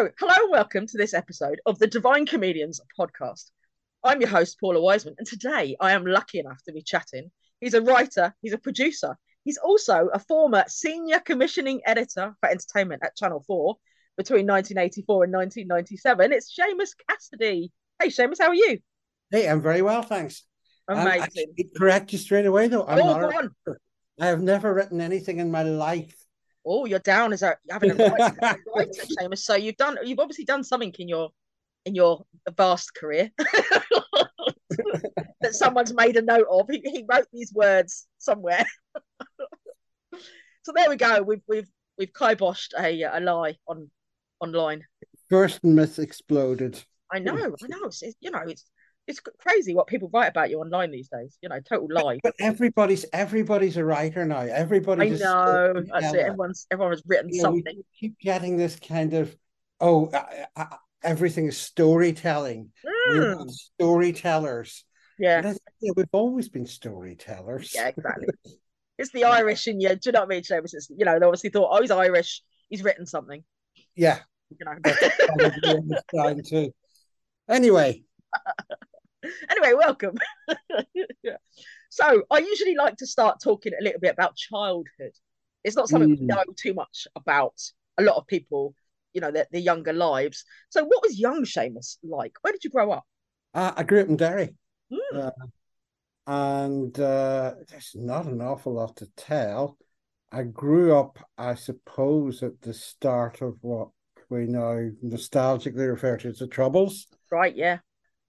So, hello and welcome to this episode of the Divine Comedians podcast. I'm your host, Paula Wiseman, and today I am lucky enough to be chatting. He's a writer, he's a producer, he's also a former senior commissioning editor for entertainment at Channel 4 between 1984 and 1997. It's Seamus Cassidy. Hey, Seamus, how are you? Hey, I'm very well, thanks. Amazing. Um, I correct you straight away, though. I'm Oh, not on. I have never written anything in my life. Oh, you're down as a you're having a writer, a Seamus. So you've done you've obviously done something in your in your vast career that someone's made a note of. He, he wrote these words somewhere. so there we go. We've we've we've kiboshed a a lie on online. First myth exploded. I know, I know. It's you know it's it's crazy what people write about you online these days. You know, total lie. But everybody's everybody's a writer now. Everybody. I know. That's it. Everyone's everyone's written You know, something. keep getting this kind of oh, uh, uh, everything is storytelling. We're Mm, storytellers. yeah. I yeah, we've always been storytellers. Yeah, exactly. It's the Irish in you. Do you know what I mean? It's, you know, they obviously thought, oh, he's Irish. He's written something. yeah. You know. That's probably what it's down to. Anyway, anyway, welcome. Yeah. So I usually like to start talking a little bit about childhood. It's not something we Mm. know too much about a lot of people, you know, their, their younger lives. So what was young Seamus like? Where did you grow up? uh, I grew up in Derry. Mm. Uh, and uh, there's not an awful lot to tell. I grew up, I suppose, at the start of what we now nostalgically refer to as the Troubles. Right, yeah.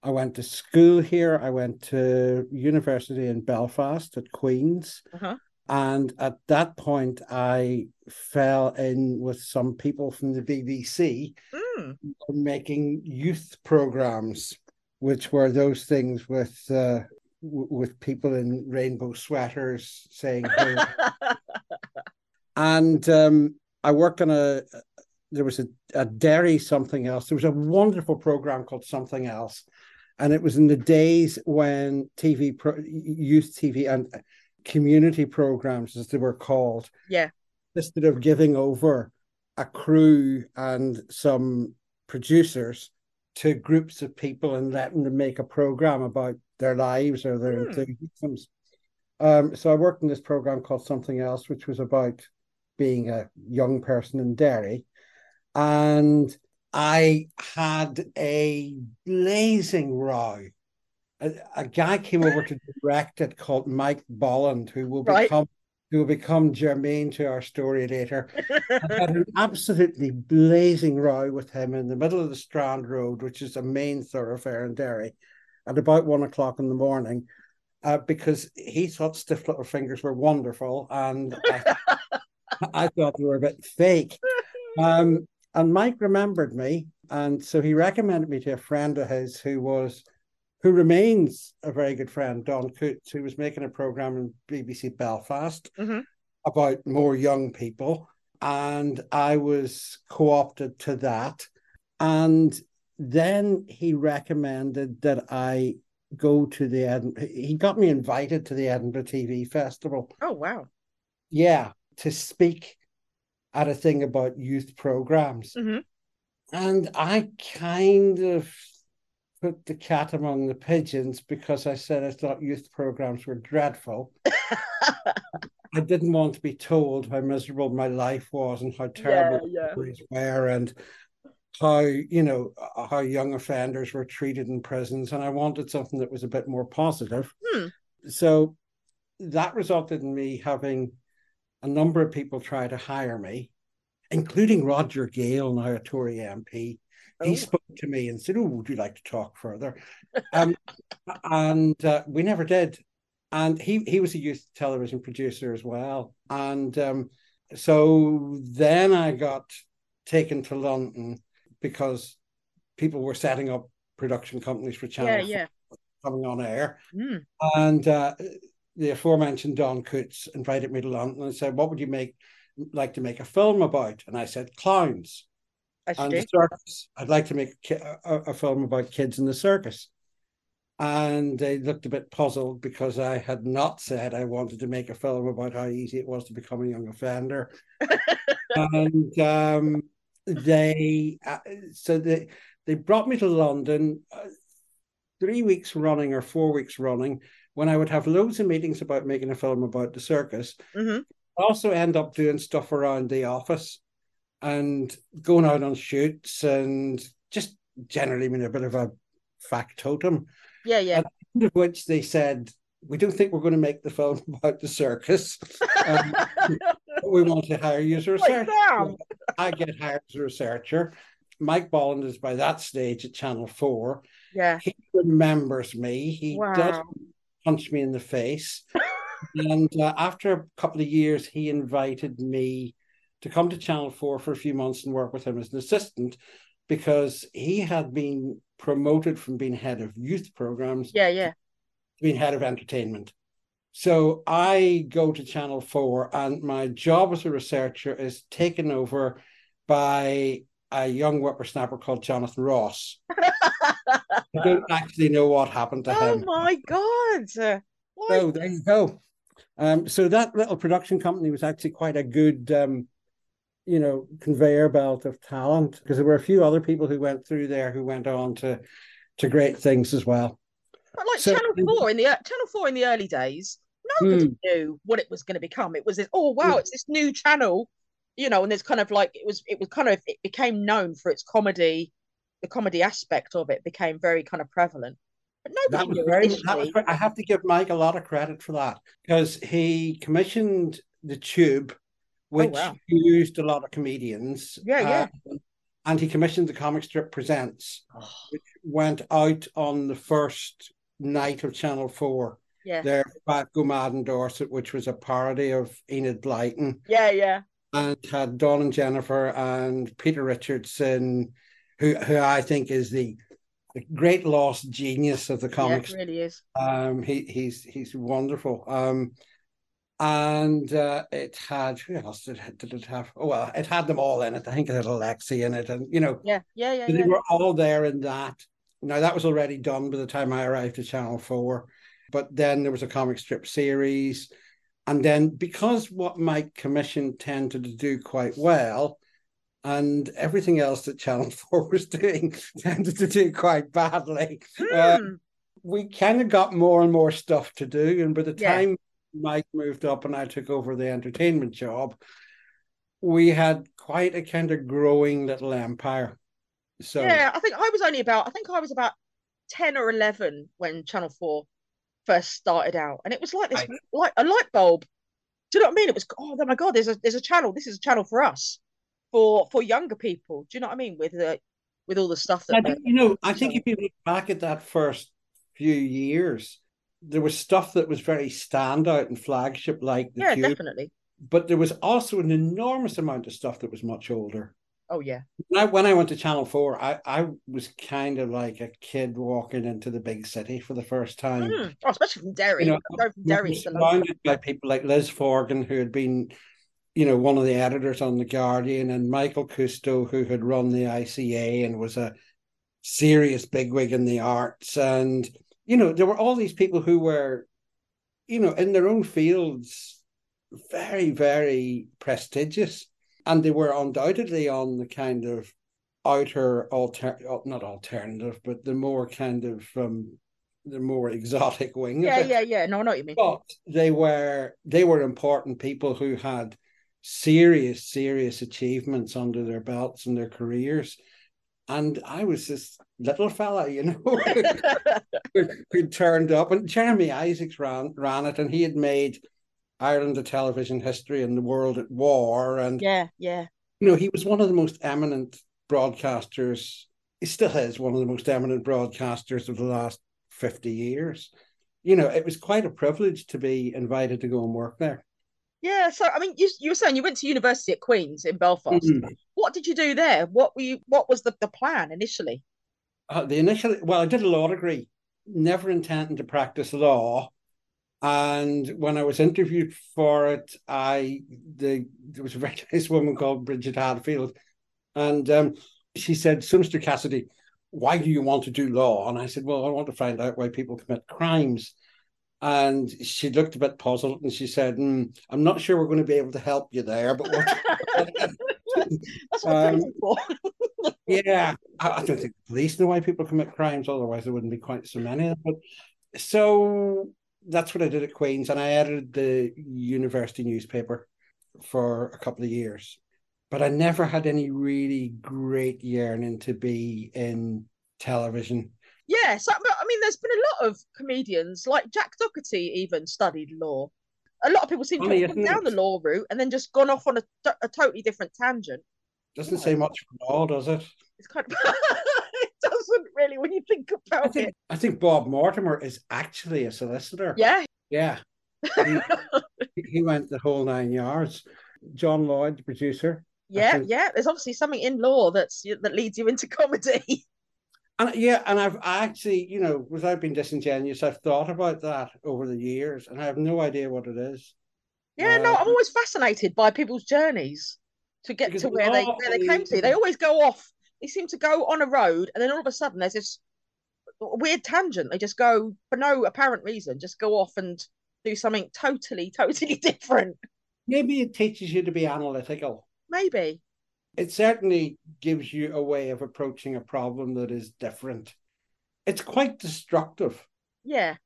I went to school here. I went to university in Belfast at Queen's. Uh-huh. And at that point, I fell in with some people from the BBC Mm. making youth programs, which were those things with uh, w- with people in rainbow sweaters saying, "Hey." and um, I worked on a. There was a, a dairy something else. There was a wonderful program called Something Else, and it was in the days when TV, pro, youth TV, and community programs, as they were called, yeah. instead of giving over a crew and some producers to groups of people and letting them make a program about their lives or their Hmm. enthusiasms. Um, so I worked in this program called Something Else, which was about being a young person in Derry. And I had a blazing row. A, a guy came over to direct it called Mike Bolland, who will Right. become who will become germane to our story later. I had an absolutely blazing row with him in the middle of the Strand Road, which is a main thoroughfare in Derry, at about one o'clock in the morning, uh, because he thought Stiff Little Fingers were wonderful, and I, I thought they were a bit fake. Um, and Mike remembered me, and so he recommended me to a friend of his who was, who remains a very good friend, Don Coutts, who was making a program in BBC Belfast Mhm. about more young people, and I was co-opted to that, and then he recommended that I go to the Edinburgh. He got me invited to the Edinburgh TV Festival. Oh, wow. Yeah, to speak at a thing about youth programs. hmm And I kind of put the cat among the pigeons because I said I thought youth programs were dreadful. I didn't want to be told how miserable my life was and how terrible yeah. memories were and how you know uh, how young offenders were treated in prisons and i wanted something that was a bit more positive Hmm. so that resulted in me having a number of people try to hire me including roger gale now a tory mp he Oh. spoke to me and said oh would you like to talk further um, and uh, we never did and he he was a youth television producer as well and um, so then i got taken to london because people were setting up production companies for channel Yeah, yeah. coming on air Mm. and uh, the aforementioned don coutts invited me to london and said what would you make like to make a film about and i said clowns you and the circus. I'd like to make a, a, a film about kids in the circus. And they looked a bit puzzled because I had not said I wanted to make a film about how easy it was to become a young offender. and um, they uh, so they they brought me to London uh, three weeks running or four weeks running when I would have loads of meetings about making a film about the circus. Mm-hmm. Also end up doing stuff around the office and going out on shoots and just generally being a bit of a factotum. Yeah, yeah. At the end of which they said, we don't think we're going to make the film about the circus. Um, we want to hire you as a researcher. Like, I get hired as a researcher. Mike Bolland is by that stage at Channel 4. yeah. He remembers me. He Wow. does punch me in the face. and uh, after a couple of years, he invited me to come to Channel 4 for a few months and work with him as an assistant because he had been promoted from being head of youth programs Yeah, yeah. to being head of entertainment. So I go to Channel 4, and my job as a researcher is taken over by a young whippersnapper called Jonathan Ross. I don't actually know what happened to oh him. Oh my god. Why? So there you go. Um, so that little production company was actually quite a good, um, you know, conveyor belt of talent because there were a few other people who went through there who went on to to great things as well. But like So- Channel Four in the Channel Four in the early days, nobody knew what it was going to become. It was this, oh wow, Hmm. it's this new channel, you know, and there's kind of like it was it was kind of it became known for its comedy, the comedy aspect of it became very kind of prevalent. But That nobody was knew very. That was, I have to give Mike a lot of credit for that because he commissioned the Tube, which Oh, wow. used a lot of comedians. Yeah, yeah. um, and he commissioned the comic strip Presents, Oh, which went out on the first night of Channel Four. yeah, There, Back Go Mad in Dorset, which was a parody of Enid Blyton, yeah, yeah. and had Dawn and Jennifer and Peter Richardson, who who I think is the, the great lost genius of the comics. Yeah, really is. um, he he's he's wonderful. Um, and uh, it had who else did, it- did it have? Oh well, it had them all in it. I think it had Alexei in it, and you know Yeah, yeah, yeah, they yeah. were all there in that. Now that was already done by the time I arrived at Channel Four, but then there was a comic strip series, and then because what Mike commissioned tended to do quite well, and everything else that Channel Four was doing tended to do quite badly Hmm. we kind of got more and more stuff to do. And by the Yeah. time Mike moved up and I took over the entertainment job, we had quite a kind of growing little empire. So Yeah, I think I was only about I think I was about 10 or 11 when Channel 4 first started out. And it was like this Right. like a light bulb. Do you know what I mean? It was oh my God, there's a there's a channel. This is a channel for us. For for younger people. Do you know what I mean? With the with all the stuff that I think, you know, I think if you look back at that first few years, there was stuff that was very standout and flagship like the Yeah, Tube, definitely. but there was also an enormous amount of stuff that was much older. Oh yeah. When I, when I went to Channel 4, I, I was kind of like a kid walking into the big city for the first time. Mm. Oh, especially from Derry. You know, from Derry were to London. surrounded by people like Liz Forgan, who had been, you know, one of the editors on The Guardian, and Michael Kustow, who had run the ICA and was a serious bigwig in the arts. And, you know, there were all these people who were, you know, in their own fields, very, very prestigious. And they were undoubtedly on the kind of outer alter not alternative, but the more kind of um the more exotic wing Yeah, yeah, yeah. No, I know what you mean. but they were they were important people who had serious serious achievements under their belts and their careers. And i was this little fella you know who, who turned up. And jeremy isaacs ran ran it and he had made ireland a television history and the world at war. And yeah, yeah. you know he was one of the most eminent broadcasters he still is one of the most eminent broadcasters of the last 50 years. You know it was quite a privilege to be invited to go and work there Yeah, so I mean, you you were saying you went to university at Queen's in Belfast. Mhm. What did you do there? What were you? What was the, the plan initially? Uh, the initial well i did a law degree never intending to practice law and when i was interviewed for it i the there was a very nice woman called brigid hadfield and um, she said so mr cassidy why do you want to do law and i said well i want to find out why people commit crimes and she looked a bit puzzled and she said "Hmm, i'm not sure we're going to be able to help you there but That's what Um, for. yeah, I, I don't think the police know why people commit crimes. Otherwise, there wouldn't be quite so many. of them. But so that's what I did at Queens, and I edited the university newspaper for a couple of years. But I never had any really great yearning to be in television. Yeah, so I mean, there's been a lot of comedians, like Jack Doherty, even studied law. A lot of people seem to have gone down it? the law route and then just gone off on a, a totally different tangent. Doesn't say much for law, does it? It's kind of it doesn't really when you think I about think it. I think Bob Mortimer is actually a solicitor. Yeah, Yeah. He, he went the whole nine yards. John Lloyd, the producer. yeah, yeah. There's obviously something in law that's that leads you into comedy. And yeah, and I've I actually, you know, without being disingenuous, I've thought about that over the years, and I have no idea what it is. Yeah, no, Uh, I'm always fascinated by people's journeys to get to where they where they came to. They always go off. They seem to go on a road, and then all of a sudden there's this weird tangent. They just go for no apparent reason, just go off and do something totally, totally different. Maybe it teaches you to be analytical. Maybe. It certainly gives you a way of approaching a problem that is different. It's quite destructive. Yeah.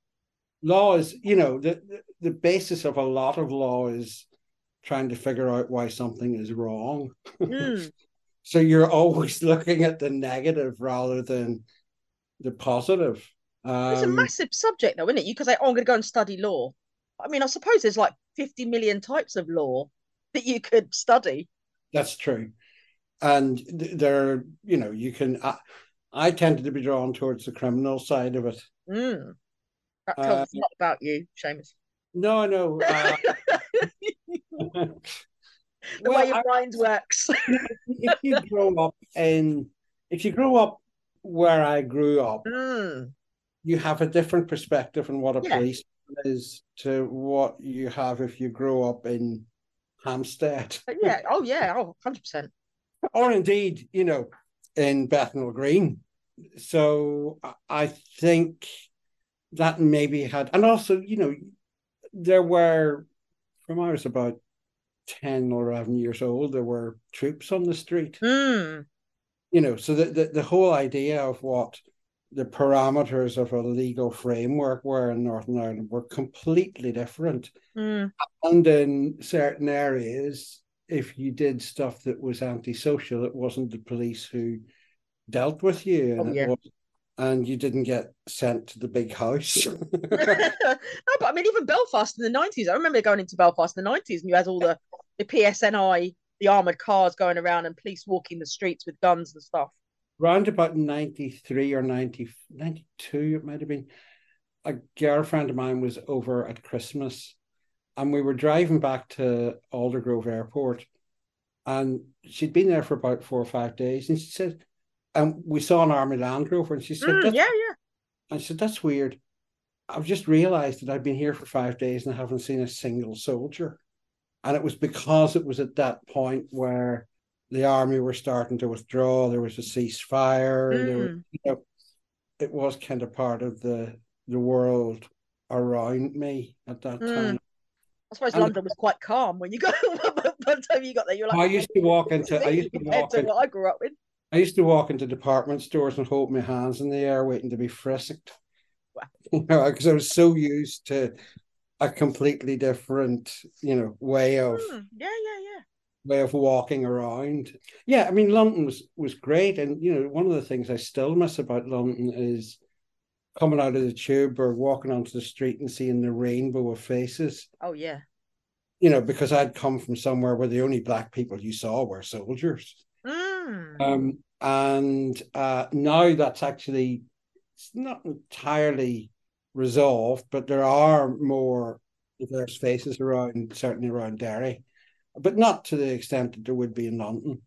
Law is, you know, the the- basis of a lot of law is trying to figure out why something is wrong. Mm. So you're always looking at the negative rather than the positive. It's a Um, massive subject, though, isn't it? You could say, "Oh, I'm going to go and study law." I mean, I suppose there's like 50 million types of law that you could study. that's true. And there, you know, you can. I, I tended to be drawn towards the criminal side of it. Mm. That tells us a Uh, lot about you, Seamus. No, no. Uh, the well, way your I- mind works. if you grow up in, if you grow up where I grew up, Mm. you have a different perspective on what a Yeah. policeman is to what you have if you grow up in Hampstead, yeah. Oh, yeah. Oh, 100%. Or indeed, you know, in Bethnal Green. So I- think that maybe had, and also, you know, there were, from I was about 10 or 11 years old, there were troops on the street. Mm. you know, so the, the, the whole idea of what the parameters of a legal framework were in Northern Ireland were completely different. Mm. And in certain areas, if you did stuff that was antisocial, it wasn't the police who dealt with you, and Oh, yeah. was, and you didn't get sent to the big house. no, but I mean, even Belfast in the 90s. I remember going into Belfast in the 90s and you had all the, the PSNI, the armoured cars going around and police walking the streets with guns and stuff. Round about 93 or 90, 92, it might have been, a girlfriend of mine was over at Christmas and we were driving back to Aldergrove Airport and she'd been there for about four or five days and she said, and we saw an army Land Rover and she said, Mm, yeah, yeah. I said, that's weird. I've just realized that I've been here for five days and I haven't seen a single soldier. And it was because it was at that point where the army were starting to withdraw. There was a ceasefire. There was, Mm. you know, it was kind of part of the the world around me at that Mm. time. I suppose And- London was quite calm when you got by the time you got there. You're like, I used to walk into I used to walk to in, what I grew up with. I used to walk into department stores and hold my hands in the air waiting to be frisked. Wow. You know, because I was so used to a completely different, you know, way of Mm, yeah, yeah, yeah. way of walking around. Yeah, I mean London was was great, and you know one of the things I still miss about London is coming out of the tube or walking onto the street and seeing the rainbow of faces. Oh yeah. You know, because I'd come from somewhere where the only black people you saw were soldiers, Mm. um, and uh, now that's actually it's not entirely resolved, but there are more diverse faces around, certainly around Derry, but not to the extent that there would be in London.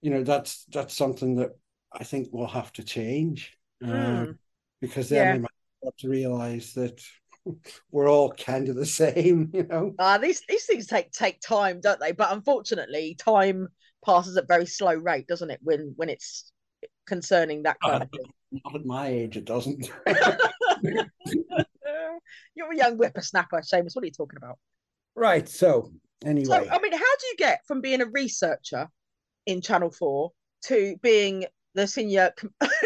You know, that's that's something that I think will have to change um, Mm. Because then Yeah. we might have to realise that we're all kind of the same. You know, Uh, these these things take take time, don't they? But unfortunately, time passes at very slow rate, doesn't it? When when it's concerning that kind of thing. not at my age, it doesn't. You're a young whippersnapper, Seamus. What are you talking about? right. So So, anyway, I mean, how do you get from being a researcher in Channel Four to being the senior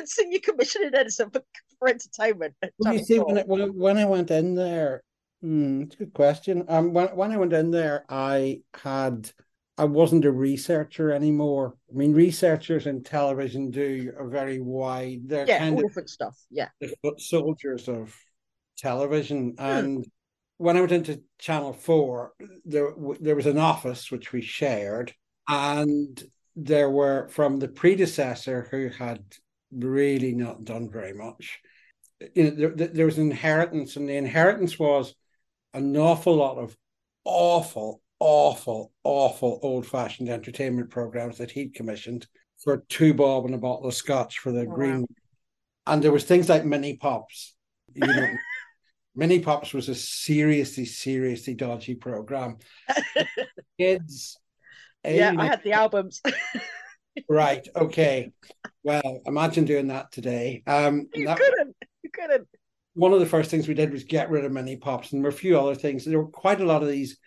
senior commissioning editor for, for entertainment. Well, you see, when, when, when I went in there, hmm, it's a good question. Um, when when I went in there, I had I wasn't a researcher anymore. I mean, researchers in television do a very wide. They're yeah, kind of different stuff. Yeah, the foot soldiers of television. Hmm. And when I went into Channel Four, there there was an office which we shared, and there were from the predecessor who had really not done very much. You know, there, there was an inheritance, and the inheritance was an awful lot of awful, awful, awful old-fashioned entertainment programs that he'd commissioned for two bob and a bottle of scotch for the Oh, green. And there was things like mini pops. You know, mini pops was a seriously, seriously dodgy program. Kids. yeah. I had the albums. Right. Okay. Well, imagine doing that today. Um, you that- couldn't. You couldn't. one of the first things we did was get rid of mini pops, and there were a few other things. There were quite a lot of these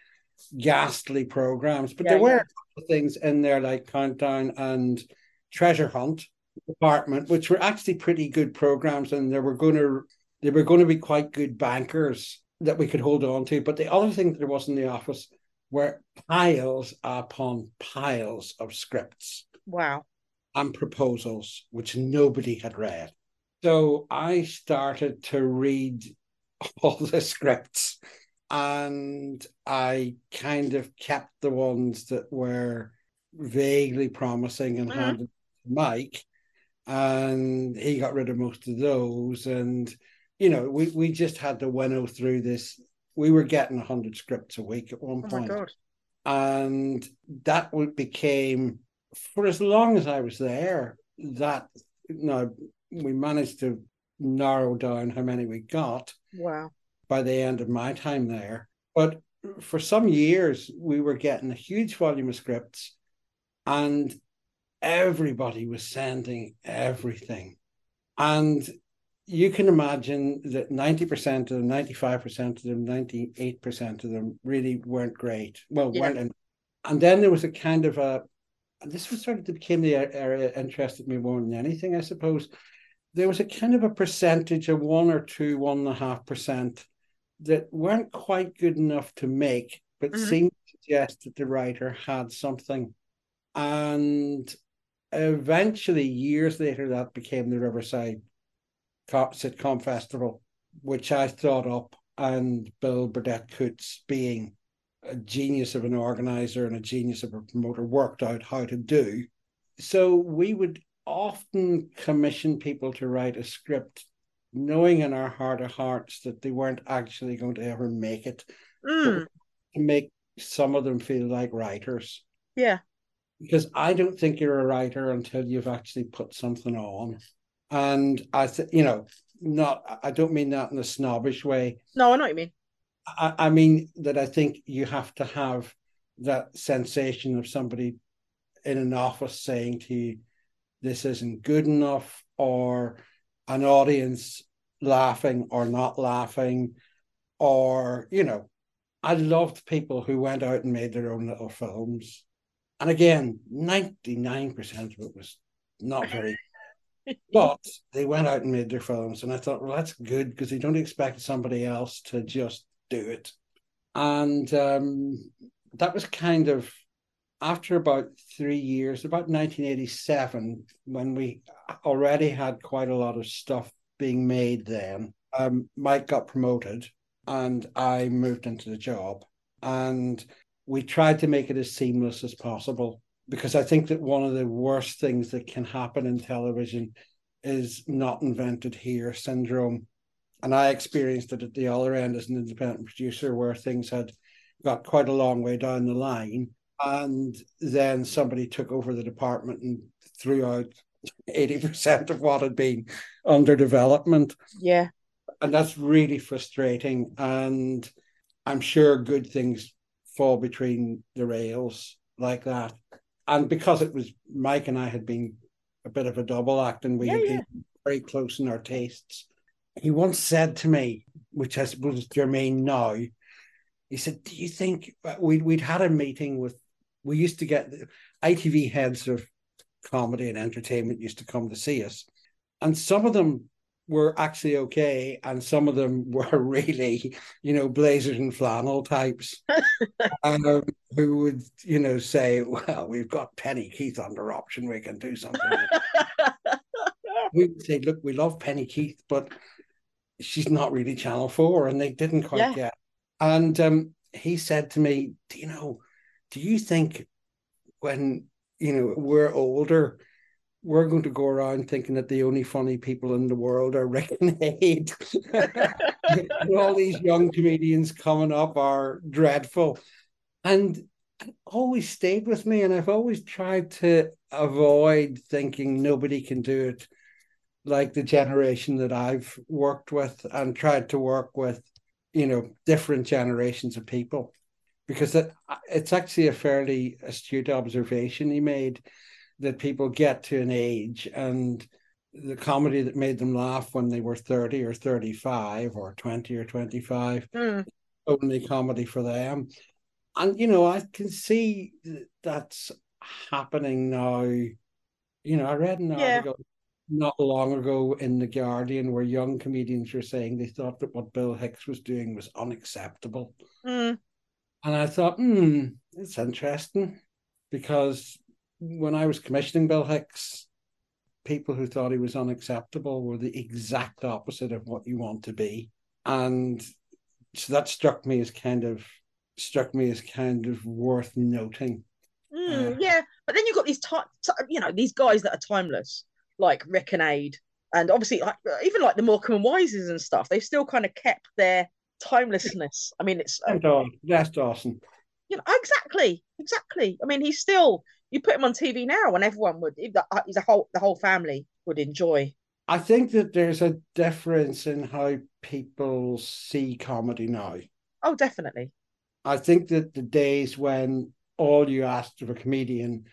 ghastly programs, but Yeah, there were yeah. a couple of things in there like Countdown and Treasure Hunt Department, which were actually pretty good programs, and they were going to they were going to be quite good bankers that we could hold on to. But the other thing that there was in the office were piles upon piles of scripts Wow. and proposals which nobody had read. So I started to read all the scripts and I kind of kept the ones that were vaguely promising and Mhm. handed to Mike. And he got rid of most of those. And, you know, we, we just had to winnow through this. We were getting 100 scripts a week at one Oh point god. and that became for as long as I was there. That no, we managed to narrow down how many we got Wow. by the end of my time there. But for some years, we were getting a huge volume of scripts, and everybody was sending everything. And you can imagine that 90% of them, 95% of them, 98% of them really weren't great. Well, Yeah. weren't. And then there was a kind of a, this was sort of became the area that interested me more than anything, I suppose. There was a kind of a percentage of one or two, one and a half percent that weren't quite good enough to make, but Mhm. seemed to suggest that the writer had something. And eventually, years later, that became the Riverside Co- Sitcom Festival, which I thought up, and Bill Burdett Coutts, being a genius of an organizer and a genius of a promoter, worked out how to do. So we would often commission people to write a script, knowing in our heart of hearts that they weren't actually going to ever make it, Mm, to make some of them feel like writers. yeah. Because I don't think you're a writer until you've actually put something on. And I, th- you know, not, I don't mean that in a snobbish way. No, I know what you mean. I, I mean that I think you have to have that sensation of somebody in an office saying to you, this isn't good enough, or an audience laughing or not laughing, or, you know, I loved people who went out and made their own little films. And again, 99% of it was not very but they went out and made their films, and I thought, well, that's good because they don't expect somebody else to just do it. And um, that was kind of after about three years, about 1987, when we already had quite a lot of stuff being made then. Um, Mike got promoted, and I moved into the job, and we tried to make it as seamless as possible because I think that one of the worst things that can happen in television is not invented here syndrome. And I experienced it at the other end as an independent producer where things had got quite a long way down the line. And then somebody took over the department and threw out 80% of what had been under development. Yeah. And that's really frustrating. And I'm sure good things fall between the rails like that. And because it was Mike and I had been a bit of a double act and we Yeah, had yeah. been very close in our tastes, he once said to me, which I suppose is germane now, he said, Do you think uh, we, we'd had a meeting with we used to get ITV heads of comedy and entertainment used to come to see us, and some of them were actually okay, and some of them were really, you know, blazers and flannel types, um, who would, you know, say, "Well, we've got Penny Keith under option; we can do something." we would say, "Look, we love Penny Keith, but she's not really Channel Four, and they didn't quite yeah. get." And um, he said to me, "Do you know? Do you think when you know we're older?" we're going to go around thinking that the only funny people in the world are Rik and Ade. all these young comedians coming up are dreadful. And it always stayed with me. And I've always tried to avoid thinking nobody can do it like the generation that I've worked with and tried to work with, you know, different generations of people. Because it, it's actually a fairly astute observation he made that people get to an age and the comedy that made them laugh when they were 30 or 35 or 20 or 25 mm. only comedy for them and you know i can see that's happening now you know i read an yeah. article not long ago in the guardian where young comedians were saying they thought that what bill hicks was doing was unacceptable mm. and i thought hmm it's interesting because when I was commissioning Bill Hicks, people who thought he was unacceptable were the exact opposite of what you want to be. And so that struck me as kind of struck me as kind of worth noting. Mm, uh, yeah, but then you've got these time, you know, these guys that are timeless, like Rik and Ade, and obviously like, even like the Morecambe and Wises and stuff. They've still kind of kept their timelessness. I mean, it's Dawson. That's Dawson. You know, exactly, exactly. I mean, he's still you put him on TV now, and everyone would. Uh, he's a whole the whole family would enjoy. I think that there's a difference in how people see comedy now. Oh, definitely. I think that the days when all you asked of a comedian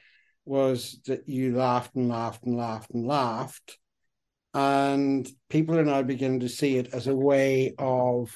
was that you laughed and laughed and laughed and laughed. And people are now beginning to see it as a way of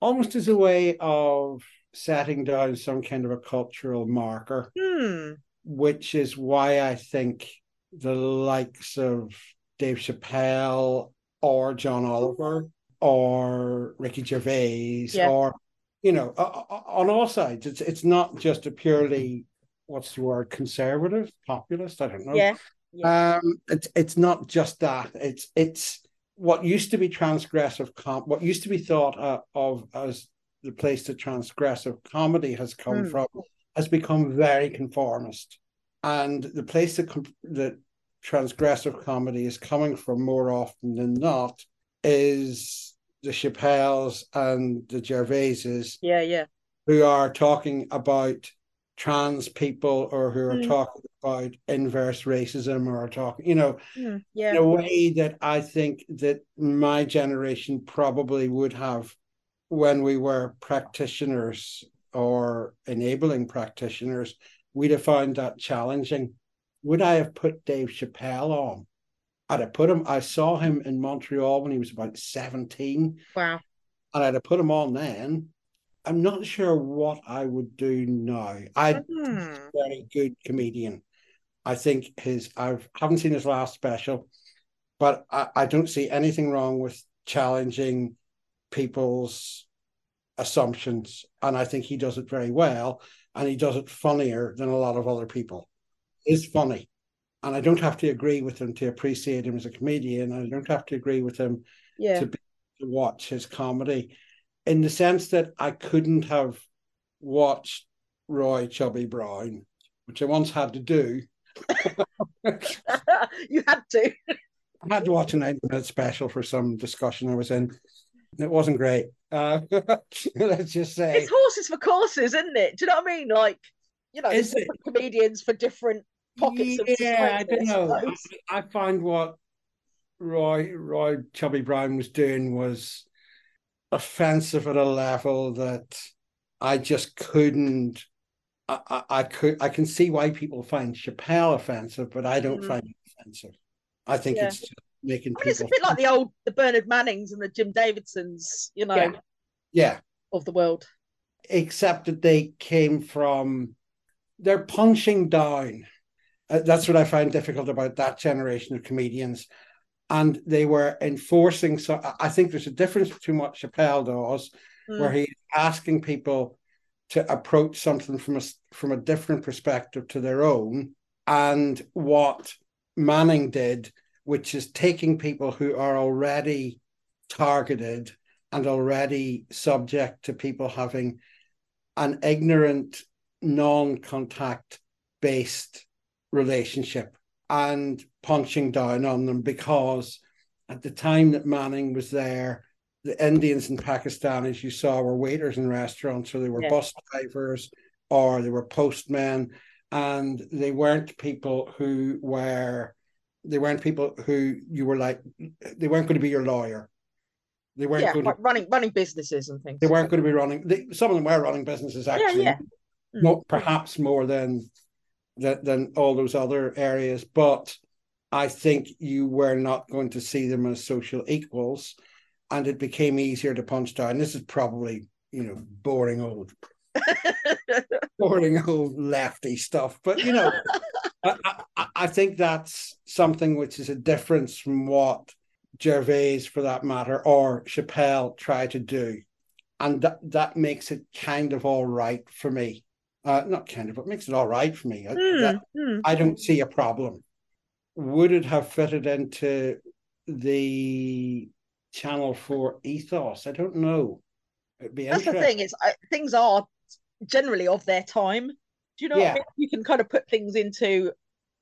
almost as a way of setting down some kind of a cultural marker. Hmm which is why I think the likes of Dave Chappelle or John Oliver or Ricky Gervais yeah. or you know on all sides it's it's not just a purely what's the word conservative populist I don't know yeah, yeah. um it's it's not just that it's it's what used to be transgressive com what used to be thought uh, of as the place that transgressive comedy has come mm. from has become very conformist. And the place that, that transgressive comedy is coming from more often than not is the Chappelles and the Gervaises. Yeah, yeah. Who are talking about trans people or who are mm. talking about inverse racism or are talking, you know, mm, yeah. in a way that I think that my generation probably would have when we were practitioners or enabling practitioners, we'd have found that challenging. Would I have put Dave Chappelle on? I'd have put him, I saw him in Montreal when he was about 17. Wow. And I'd have put him on then. I'm not sure what I would do now. I mm. very good comedian. I think his I haven't seen his last special, but I, I don't see anything wrong with challenging people's assumptions, and I think he does it very well, and he does it funnier than a lot of other people. He's funny, and I don't have to agree with him to appreciate him as a comedian. I don't have to agree with him yeah. to, be, to watch his comedy, in the sense that I couldn't have watched Roy Chubby Brown, which I once had to do. you had to. I had to watch a 90 minute special for some discussion I was in. It wasn't great. Uh, let's just say it's horses for courses, isn't it? Do you know what I mean? Like, you know, Is different it? comedians for different pockets yeah, I don't know. I, I, find what Roy Roy Chubby Brown was doing was offensive at a level that I just couldn't. I, I, I could I can see why people find Chappelle offensive, but I don't mm. find it offensive. I think yeah. it's just making. I mean, it's a bit like the old the Bernard Mannings and the Jim Davidsons, you know. Yeah. yeah. Of the world. Except that they came from they're punching down. Uh, that's what I find difficult about that generation of comedians. And they were enforcing. So I think there's a difference between what Chappelle does, mm. where he's asking people to approach something from a from a different perspective to their own, and what Manning did, which is taking people who are already targeted and already subject to people having an ignorant, non contact based relationship and punching down on them because at the time that Manning was there, the Indians and Pakistanis you saw were waiters in restaurants, or they were yeah. bus drivers, or they were postmen, and they weren't people who were they weren't people who you were like they weren't going to be your lawyer they weren't yeah, going to, running running businesses and things. They weren't going to be running. They, some of them were running businesses actually, yeah, yeah. not mm. perhaps more than, than than all those other areas. But I think you were not going to see them as social equals, and it became easier to punch down. This is probably you know boring old, boring old lefty stuff, but you know. I, I, I think that's something which is a difference from what Gervais, for that matter, or Chappelle try to do. And that, that makes it kind of all right for me. Uh, not kind of, it makes it all right for me. Mm, that, mm. I don't see a problem. Would it have fitted into the Channel 4 ethos? I don't know. It'd be That's the thing, is uh, things are generally of their time. Do you know yeah. I mean? You can kind of put things into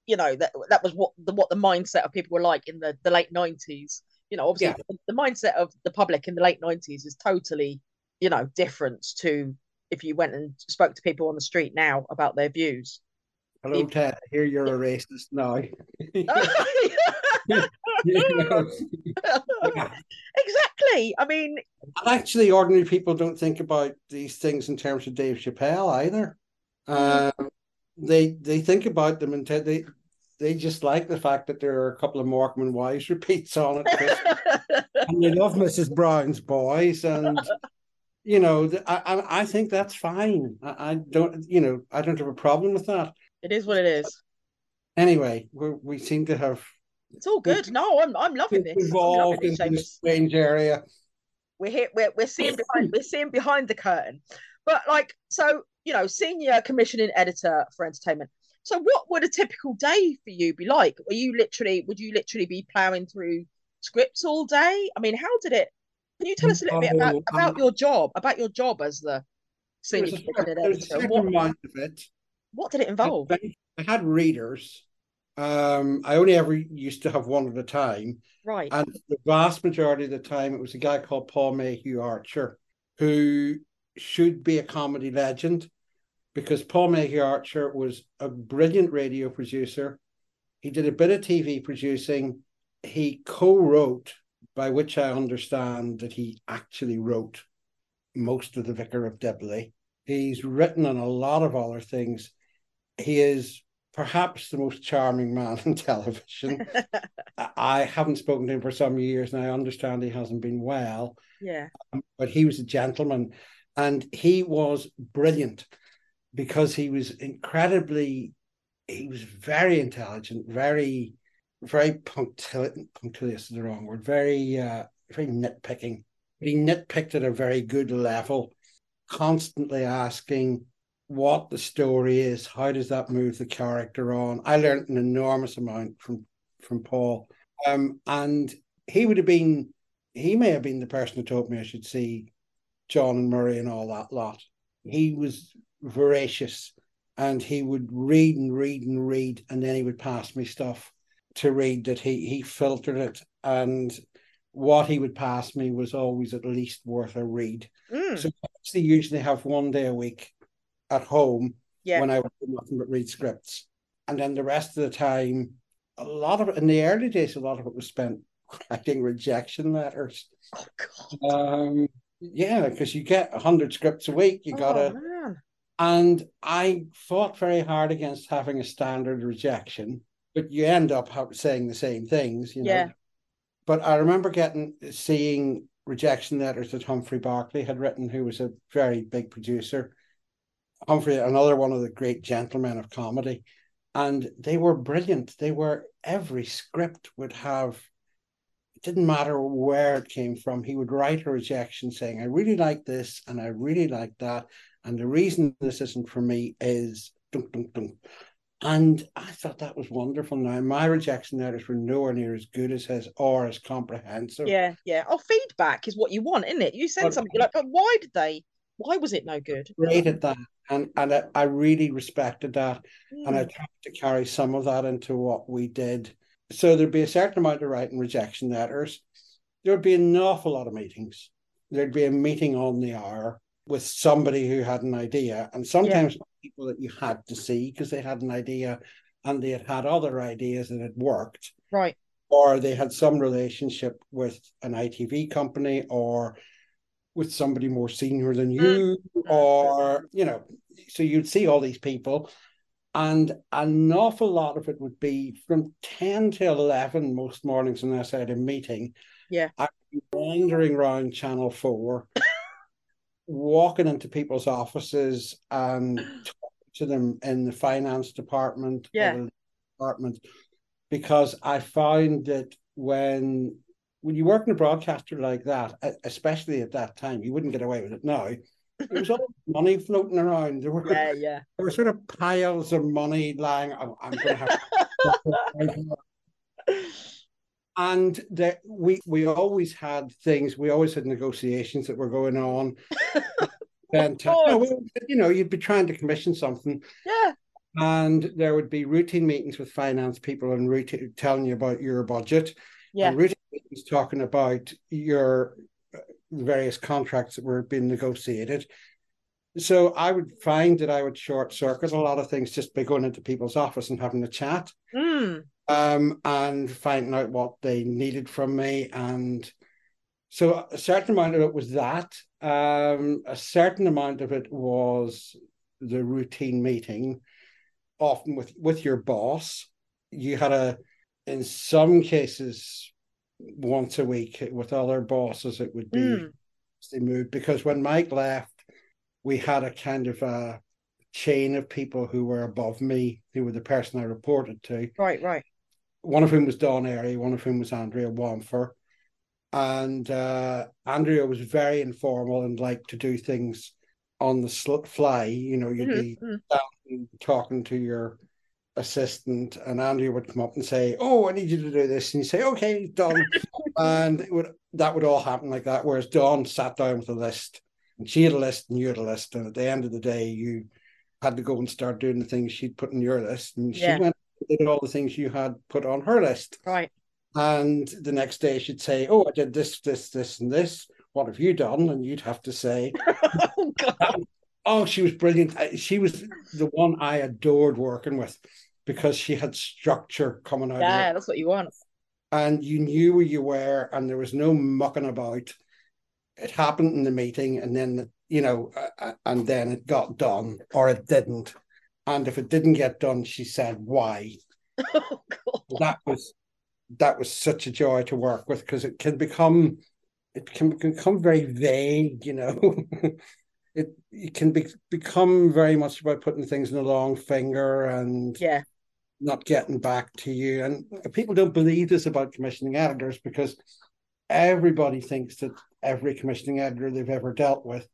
you know that that was what the what the mindset of people were like in the the late 90s you know obviously yeah. the, the, mindset of the public in the late 90s is totally you know different to if you went and spoke to people on the street now about their views hello if, ted here you're a racist now exactly i mean and actually ordinary people don't think about these things in terms of dave chappelle either mm. um, they they think about them and they they just like the fact that there are a couple of Morecambe and Wise repeats on it, and they love Mrs. Brown's boys, and you know, I I think that's fine. I, I, don't, you know, I don't have a problem with that. It is what it is. Anyway, we we seem to have. It's all good. No, I'm I'm loving this. Evolved into this strange area. We're here. We're we're seeing behind. we're seeing behind the curtain, but like so you know, senior commissioning editor for entertainment. So, what would a typical day for you be like? Are you literally, would you literally be plowing through scripts all day? I mean, how did it? Can you tell us a little bit about, about um, your job, about your job as the senior commissioning editor? What, what did it involve? I had readers. Um, I only ever used to have one at a time. Right. And the vast majority of the time, it was a guy called Paul Mayhew Archer, who should be a comedy legend because Paul Mayhew Archer was a brilliant radio producer. He did a bit of TV producing. He co wrote, by which I understand that he actually wrote most of The Vicar of Dibley. He's written on a lot of other things. He is perhaps the most charming man in television. I haven't spoken to him for some years and I understand he hasn't been well. Yeah. Um, but he was a gentleman and he was brilliant because he was incredibly he was very intelligent very very punctilious punctilious is the wrong word. Very uh very nitpicking. He nitpicked at a very good level. Constantly asking what the story is. How does that move the character on? I learned an enormous amount from from paul. Um and he would have been he may have been the person who told me i should see John and Murray and all that lot. He was voracious and he would read and read and read, and then he would pass me stuff to read that he he filtered it and what he would pass me was always at least worth a read. Mm. So they usually have one day a week at home yeah. when I would do nothing but read scripts. And then the rest of the time, a lot of it in the early days, a lot of it was spent writing rejection letters. Oh God. Um, yeah, because you get hundred scripts a week. You gotta. Oh, and I fought very hard against having a standard rejection, but you end up saying the same things, you know. Yeah. But I remember getting seeing rejection letters that Humphrey Barclay had written, who was a very big producer. Humphrey, another one of the great gentlemen of comedy, and they were brilliant. They were every script would have. It didn't matter where it came from. He would write a rejection saying, "I really like this and I really like that, and the reason this isn't for me is." Dunk, dunk, dunk. And I thought that was wonderful. Now, my rejection letters were nowhere near as good as his or as comprehensive. Yeah, yeah. Oh, feedback is what you want, isn't it? You said But- something you're like, but why did they? Why was it no good? At that. And, and I, I really respected that. And I Mm, tried to carry some of that into what we did. So there'd be a certain amount of writing rejection letters. There would be an awful lot of meetings. There'd be a meeting on the hour with somebody who had an idea, and sometimes people that you had to see because they had an idea and they had had other ideas that had worked, right. or they had some relationship with an ITV company or with somebody more senior than you, mm-hmm. or you know, so you'd see all these people, and an awful lot of it would be from 10 to 11 most mornings unless I had a meeting. Yeah. I'd be wandering around Channel 4, walking into people's offices and talking to them in the finance department Yeah. the department because I found that when when you work in a broadcaster like that, especially at that time, you wouldn't get away with it now. There was all money floating around. There were Yeah, yeah. there were sort of piles of money lying. Oh, I'm, I'm going to have. And that we we always had things. We always had negotiations that were going on. and you know, you'd be trying to commission something, Yeah. and there would be routine meetings with finance people and routine, telling you about your budget. Yeah. And routine meetings talking about your uh, various contracts that were being negotiated. So I would find that I would short circuit a lot of things just by going into people's office and having a chat Mm, um, and finding out what they needed from me. And so a certain amount of it was that. Um, a certain amount of it was the routine meeting, often with, with your boss. You had a, in some cases, once a week with other bosses, it would be mm. they moved because when Mike left, we had a kind of a chain of people who were above me, who were the person I reported to. Right, right. One of whom was Dawn Airey, one of whom was Andrea Wonfor. And uh, Andrea was very informal and liked to do things on the sl- fly. You know, you'd be mm. down talking to your assistant, and Andrea would come up and say, "Oh, I need you to do this," and you say, "Okay, done," and it would that would all happen like that. Whereas Dawn sat down with a list, and she had a list, and you had a list, and at the end of the day, you had to go and start doing the things she'd put on your list, and she Yeah. went and did all the things you had put on her list. Right. And the next day, she'd say, "Oh, I did this, this, this, and this. What have you done?" And you'd have to say, oh, God. Oh, she was brilliant. She was the one I adored working with because she had structure coming out Yeah, that's what you want. And you knew where you were, and there was no mucking about. It happened in the meeting, and then, you know, uh, uh, and then it got done or it didn't. And if it didn't get done, she said, why? Oh, That was that was such a joy to work with because it can become it can become very vague, you know. it it can be become very much about putting things in a long finger and Yeah. not getting back to you. And people don't believe this about commissioning editors because everybody thinks that every commissioning editor they've ever dealt with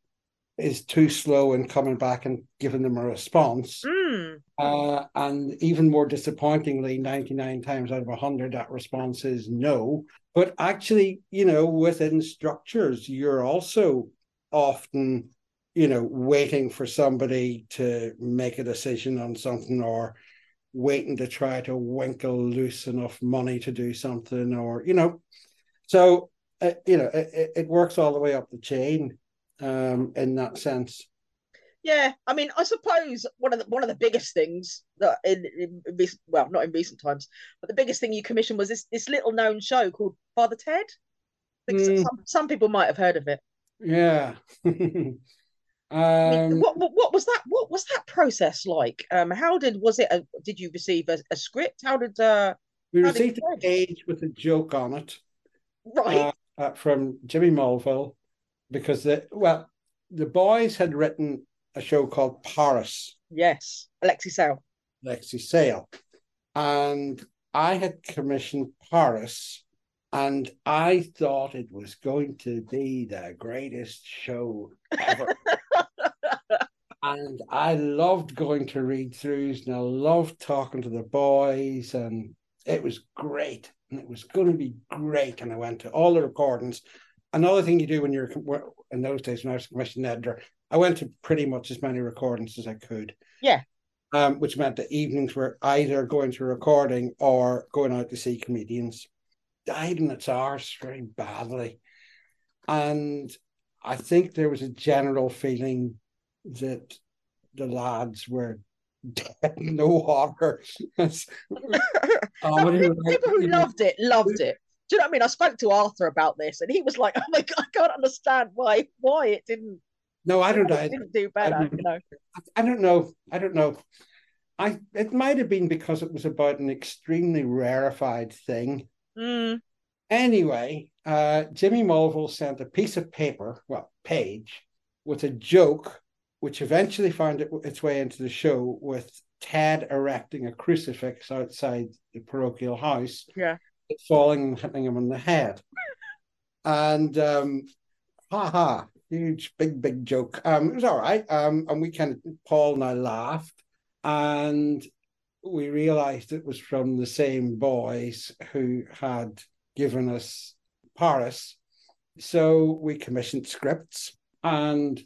is too slow in coming back and giving them a response. Mm. Uh, and even more disappointingly, 99 times out of 100, that response is no. But actually, you know, within structures, you're also often, you know, waiting for somebody to make a decision on something or waiting to try to winkle loose enough money to do something or, you know, so, uh, you know, it, it works all the way up the chain um, in that sense. Yeah, I mean, I suppose one of the one of the biggest things that in, in recent, well, not in recent times, but the biggest thing you commissioned was this this little known show called Father Ted. Mm. some some people might have heard of it. Yeah. I mean, um, what, what what was that? What was that process like? Um, how did was it? A, did you receive a, a script? How did uh we did received it a page with a joke on it right? uh, uh, from Jimmy Mulville because the well, the boys had written a show called Paris. Yes, Alexei Sayle. Alexei Sayle, And I had commissioned Paris, and I thought it was going to be the greatest show ever. and I loved going to read throughs and I loved talking to the boys, and it was great. And it was going to be great. And I went to all the recordings. Another thing you do when you're in those days when I was commissioned editor, I went to pretty much as many recordings as I could. Yeah. Um, which meant that evenings were either going to recording or going out to see comedians. Died in its arse very badly. And I think there was a general feeling that the lads were dead in no water. oh, people, people who loved it loved it. Do you know what I mean? I spoke to Arthur about this, and he was like, "Oh my god, I can't understand why why it didn't." No, I don't. I didn't do better. I you know. I don't know. I don't know. I it might have been because it was about an extremely rarefied thing. Mm. Anyway, uh, Jimmy Mulville sent a piece of paper, well, page, with a joke which eventually found it, its way into the show with Ted erecting a crucifix outside the parochial house, yeah, falling and hitting him on the head. And um, ha ha, huge, big, big joke. Um, it was all right. Um, and we kind of, Paul and I laughed, and we realized it was from the same boys who had given us Paris. So we commissioned scripts and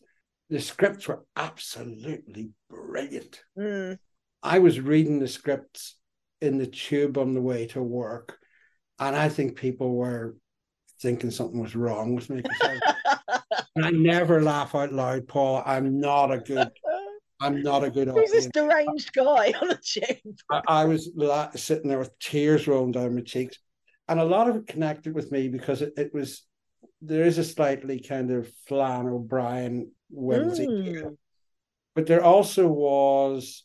the scripts were absolutely brilliant. Mm. I was reading the scripts in the tube on the way to work, and I think people were thinking something was wrong with me. and I never laugh out loud, Paul. I'm not a good. I'm not a good. Who's this deranged guy on the tube? I, I was la- sitting there with tears rolling down my cheeks, and a lot of it connected with me because it, it was there is a slightly kind of Flann O'Brien whimsy mm. but there also was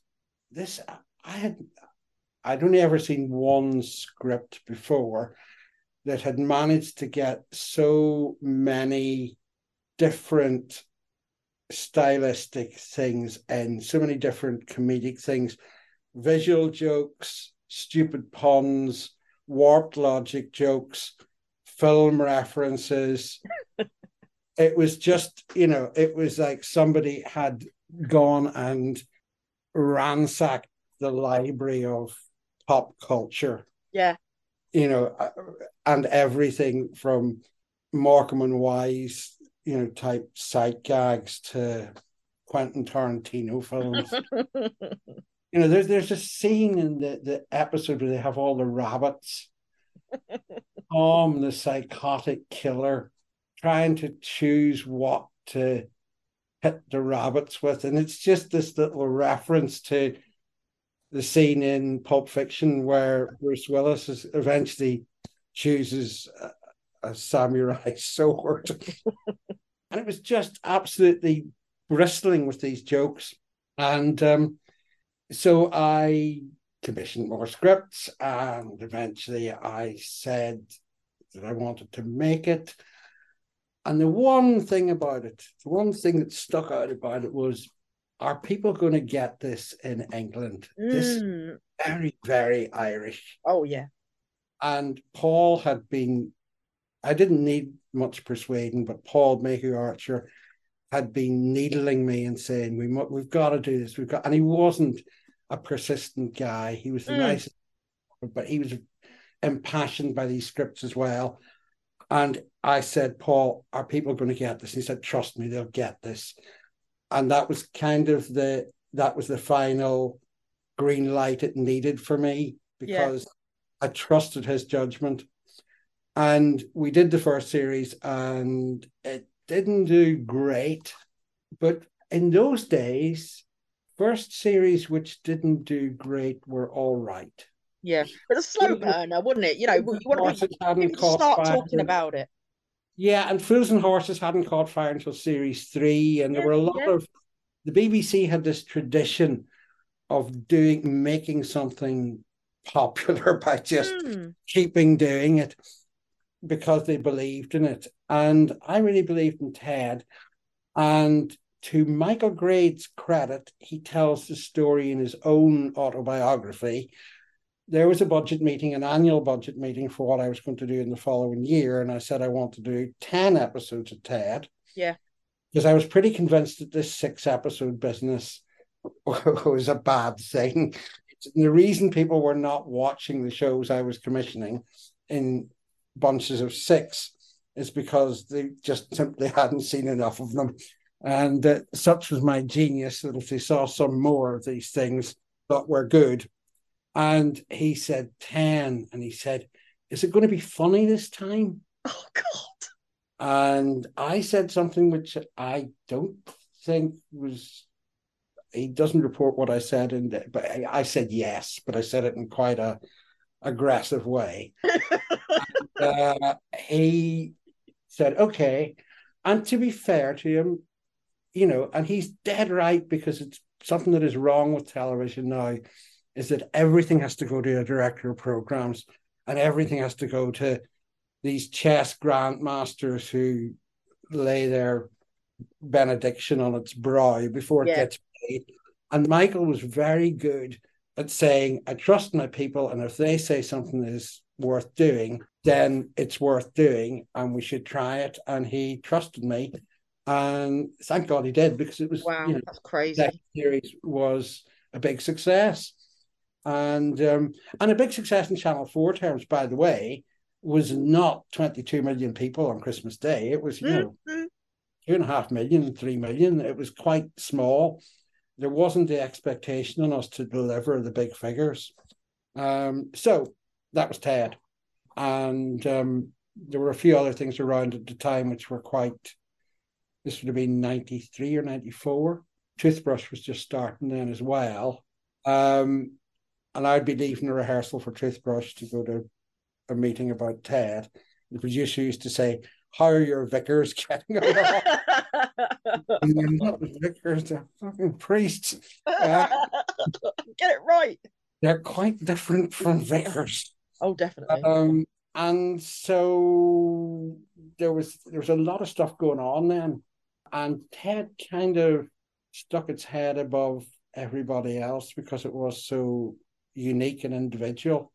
this. I had I'd only ever seen one script before that had managed to get so many different stylistic things and so many different comedic things, visual jokes, stupid puns, warped logic jokes, film references. it was just, you know, it was like somebody had gone and ransacked the library of pop culture. Yeah. You know, uh, and everything from Morecambe and Wise, you know, type sight gags to Quentin Tarantino films. you know, there's there's a scene in the, the episode where they have all the rabbits Tom, the psychotic killer, trying to choose what to hit the rabbits with. And it's just this little reference to the scene in Pulp Fiction where Bruce Willis is eventually chooses a, a samurai sword. and it was just absolutely bristling with these jokes. And um, so I commissioned more scripts, and eventually I said that I wanted to make it. And the one thing about it, the one thing that stuck out about it was, are people going to get this in England? Mm. This very, very Irish. Oh yeah. And Paul had been, I didn't need much persuading, but Paul Mayhew Archer had been needling me and saying, "We we've got to do this. We've got," and he wasn't a persistent guy. He was the mm. nicest, but he was impassioned by these scripts as well. And I said, Paul, are people going to get this? And he said, Trust me, they'll get this. And that was kind of the that was the final green light it needed for me because yeah. I trusted his judgment. And we did the first series and it didn't do great. But in those days, first series which didn't do great were all right. Yeah, but a slow burner, wouldn't it? You know, you want to start talking about it. Yeah, and Fools and Horses hadn't caught fire until series three, and there were a lot yeah. of the BBC had this tradition of doing making something popular by just mm. keeping doing it because they believed in it. And I really believed in Ted. And to Michael Grade's credit, he tells the story in his own autobiography. There was a budget meeting, an annual budget meeting for what I was going to do in the following year. And I said I want to do 10 episodes of Ted. Yeah. Because I was pretty convinced that this six episode business was a bad thing. The reason people were not watching the shows I was commissioning in bunches of six is because they just simply hadn't seen enough of them. And uh, such was my genius that if they saw some more of these things that were good, and he said 10, and he said, Is it going to be funny this time? Oh, God. And I said something which I don't think was. He doesn't report what I said, and but I, I said yes, but I said it in quite a aggressive way. and, uh, he said, "Okay," and to be fair to him, you know, and he's dead right because it's something that is wrong with television now is that everything has to go to a director of programs and everything has to go to these chess grandmasters who lay their benediction on its brow before it yeah. gets paid. And Michael was very good at saying, I trust my people, and if they say something is worth doing, then it's worth doing, and we should try it. And he trusted me. And thank God he did because it was wow, you know, that's crazy. That series was a big success. And um, and a big success in Channel 4 terms, by the way, was not 22 million people on Christmas Day. It was, you know, two and a half million, three million. It was quite small. There wasn't the expectation on us to deliver the big figures. Um, so that was Ted. And um, there were a few other things around at the time which were quite, this would have been 93 or 94. Toothbrush was just starting then as well. Um, and I'd be leaving a rehearsal for Toothbrush to go to a meeting about Ted, the producer used to say, How are your vicars getting along? and they're not vicars, they're fucking priests. Uh, Get it right. They're quite different from vicars. Oh, definitely. Um, and so there was there was a lot of stuff going on then, and Ted kind of stuck its head above everybody else because it was so unique and individual.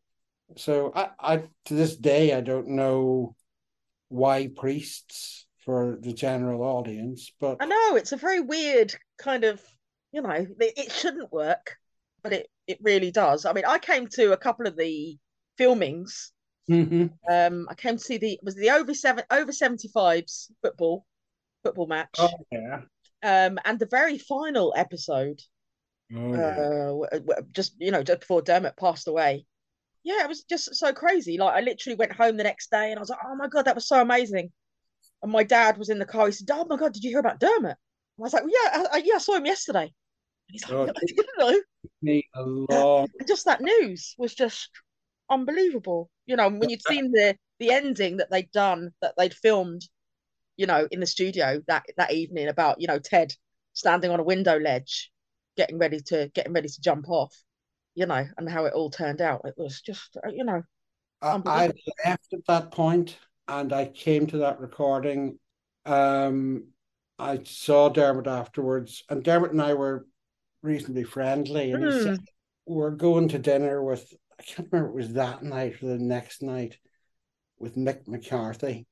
So I, I to this day I don't know why priests for the general audience, but I know it's a very weird kind of you know it, shouldn't work, but it it really does. I mean, I came to a couple of the filmings. Mm-hmm. Um, I came to see the was the over seven over seventy fives football football match. Oh yeah. Um, and the very final episode, oh, yeah. uh, just you know, just before Dermot passed away, yeah, it was just so crazy. Like I literally went home the next day and I was like, oh my god, that was so amazing. And my dad was in the car. He said, oh my god, did you hear about Dermot? And I was like, well, yeah, I, yeah, I saw him yesterday. And he's like, oh, I didn't know. Me a lot. just that news was just unbelievable. You know, when you'd seen the the ending that they'd done, that they'd filmed, you know, in the studio that that evening about you know Ted standing on a window ledge, getting ready to getting ready to jump off you know, and how it all turned out. It was just, uh, you know. I, I left at that point and I came to that recording. Um, I saw Dermot afterwards, and Dermot and I were reasonably friendly. And mm. he said, hmm. We're going to dinner with, I can't remember it was that night or the next night, with Mick McCarthy,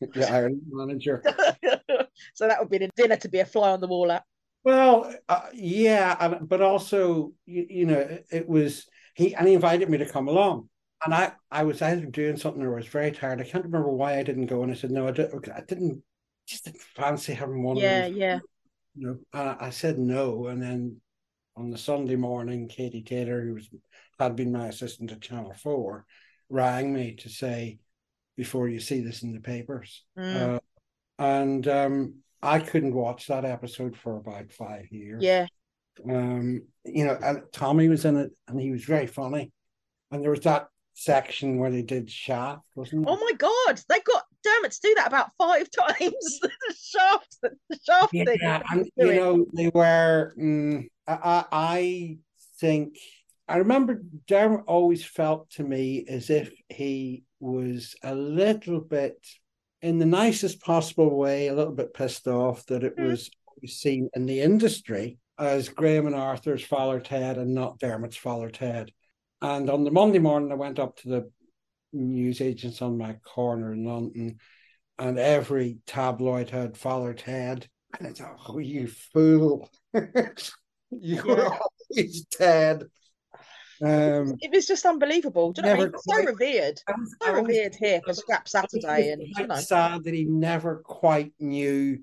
the Ireland manager. so that would be the dinner to be a fly on the wall at. Well, uh, yeah, but also, you, you, know, it, was he and he invited me to come along, and I I was either doing something or I was very tired. I can't remember why I didn't go, and I said no, I, did, I didn't just didn't fancy having one. Yeah, yeah. You know, and I said no, and then on the Sunday morning, Katie Taylor, who was had been my assistant at Channel Four, rang me to say, before you see this in the papers, mm. uh, and um, I couldn't watch that episode for about five years. Yeah. Um, you know, and Tommy was in it and he was very funny. And there was that section where they did Shaft, wasn't it? Oh my god, they got Dermot to do that about five times. the Shaft, the Shaft yeah, thing. And you know, they were um, I, I think I remember Dermot always felt to me as if he was a little bit in the nicest possible way, a little bit pissed off that it mm. was seen in the industry as Graham and Arthur's Father Ted and not Dermot's Father Ted. And on the Monday morning, I went up to the news agents on my corner in London, and every tabloid had Father Ted. And I thought, oh, you fool. you were always Ted. Um, it was just unbelievable. Do you know I mean? So revered, was, so revered here for Scrap Saturday, and you know. sad that he never quite knew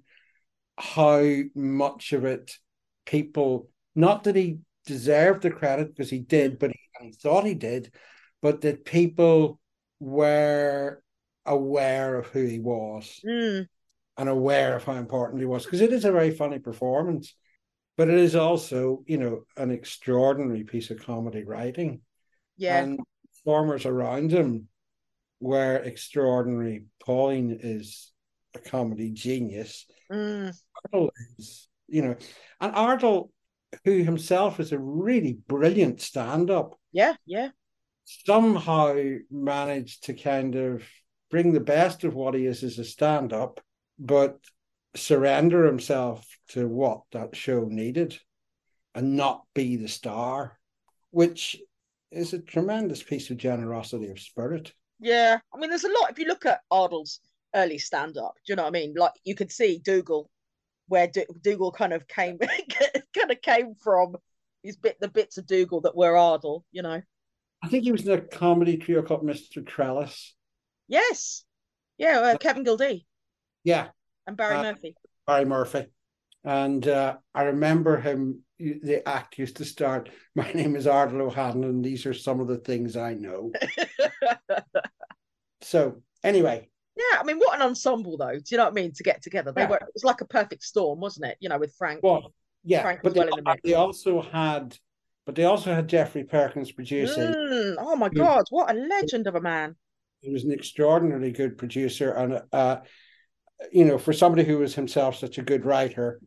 how much of it people. Not that he deserved the credit because he did, but he, he thought he did, but that people were aware of who he was mm. and aware of how important he was because it is a very funny performance but it is also you know an extraordinary piece of comedy writing. Yeah. And performers around him were extraordinary. Pauline is a comedy genius. Mm. Is you know and Ardal who himself is a really brilliant stand-up yeah yeah. somehow managed to kind of bring the best of what he is as a stand-up but surrender himself to what that show needed and not be the star, which is a tremendous piece of generosity of spirit. Yeah, I mean, there's a lot. If you look at Ardal's early stand up, do you know what I mean? Like you could see Dougal, where Do- Dougal kind of came, kind of came from. These bit the bits of Dougal that were Ardal, you know. I think he was in a comedy trio called Mr. Trellis. Yes, yeah, uh, Kevin Gildea. Yeah, and Barry uh, Murphy. Barry Murphy. And uh, I remember him, the act used to start, My name is Ardal O'Hanlon, and these are some of the things I know. so, anyway. Yeah, I mean, what an ensemble, though. Do you know what I mean? To get together, they yeah. were. It was like a perfect storm, wasn't it? You know, with Frank. Well, yeah, Frank but they, well they also had, but they also had Geoffrey Perkins producing. Mm, oh my God, what a legend of a man! He was an extraordinarily good producer, and uh, you know, for somebody who was himself such a good writer,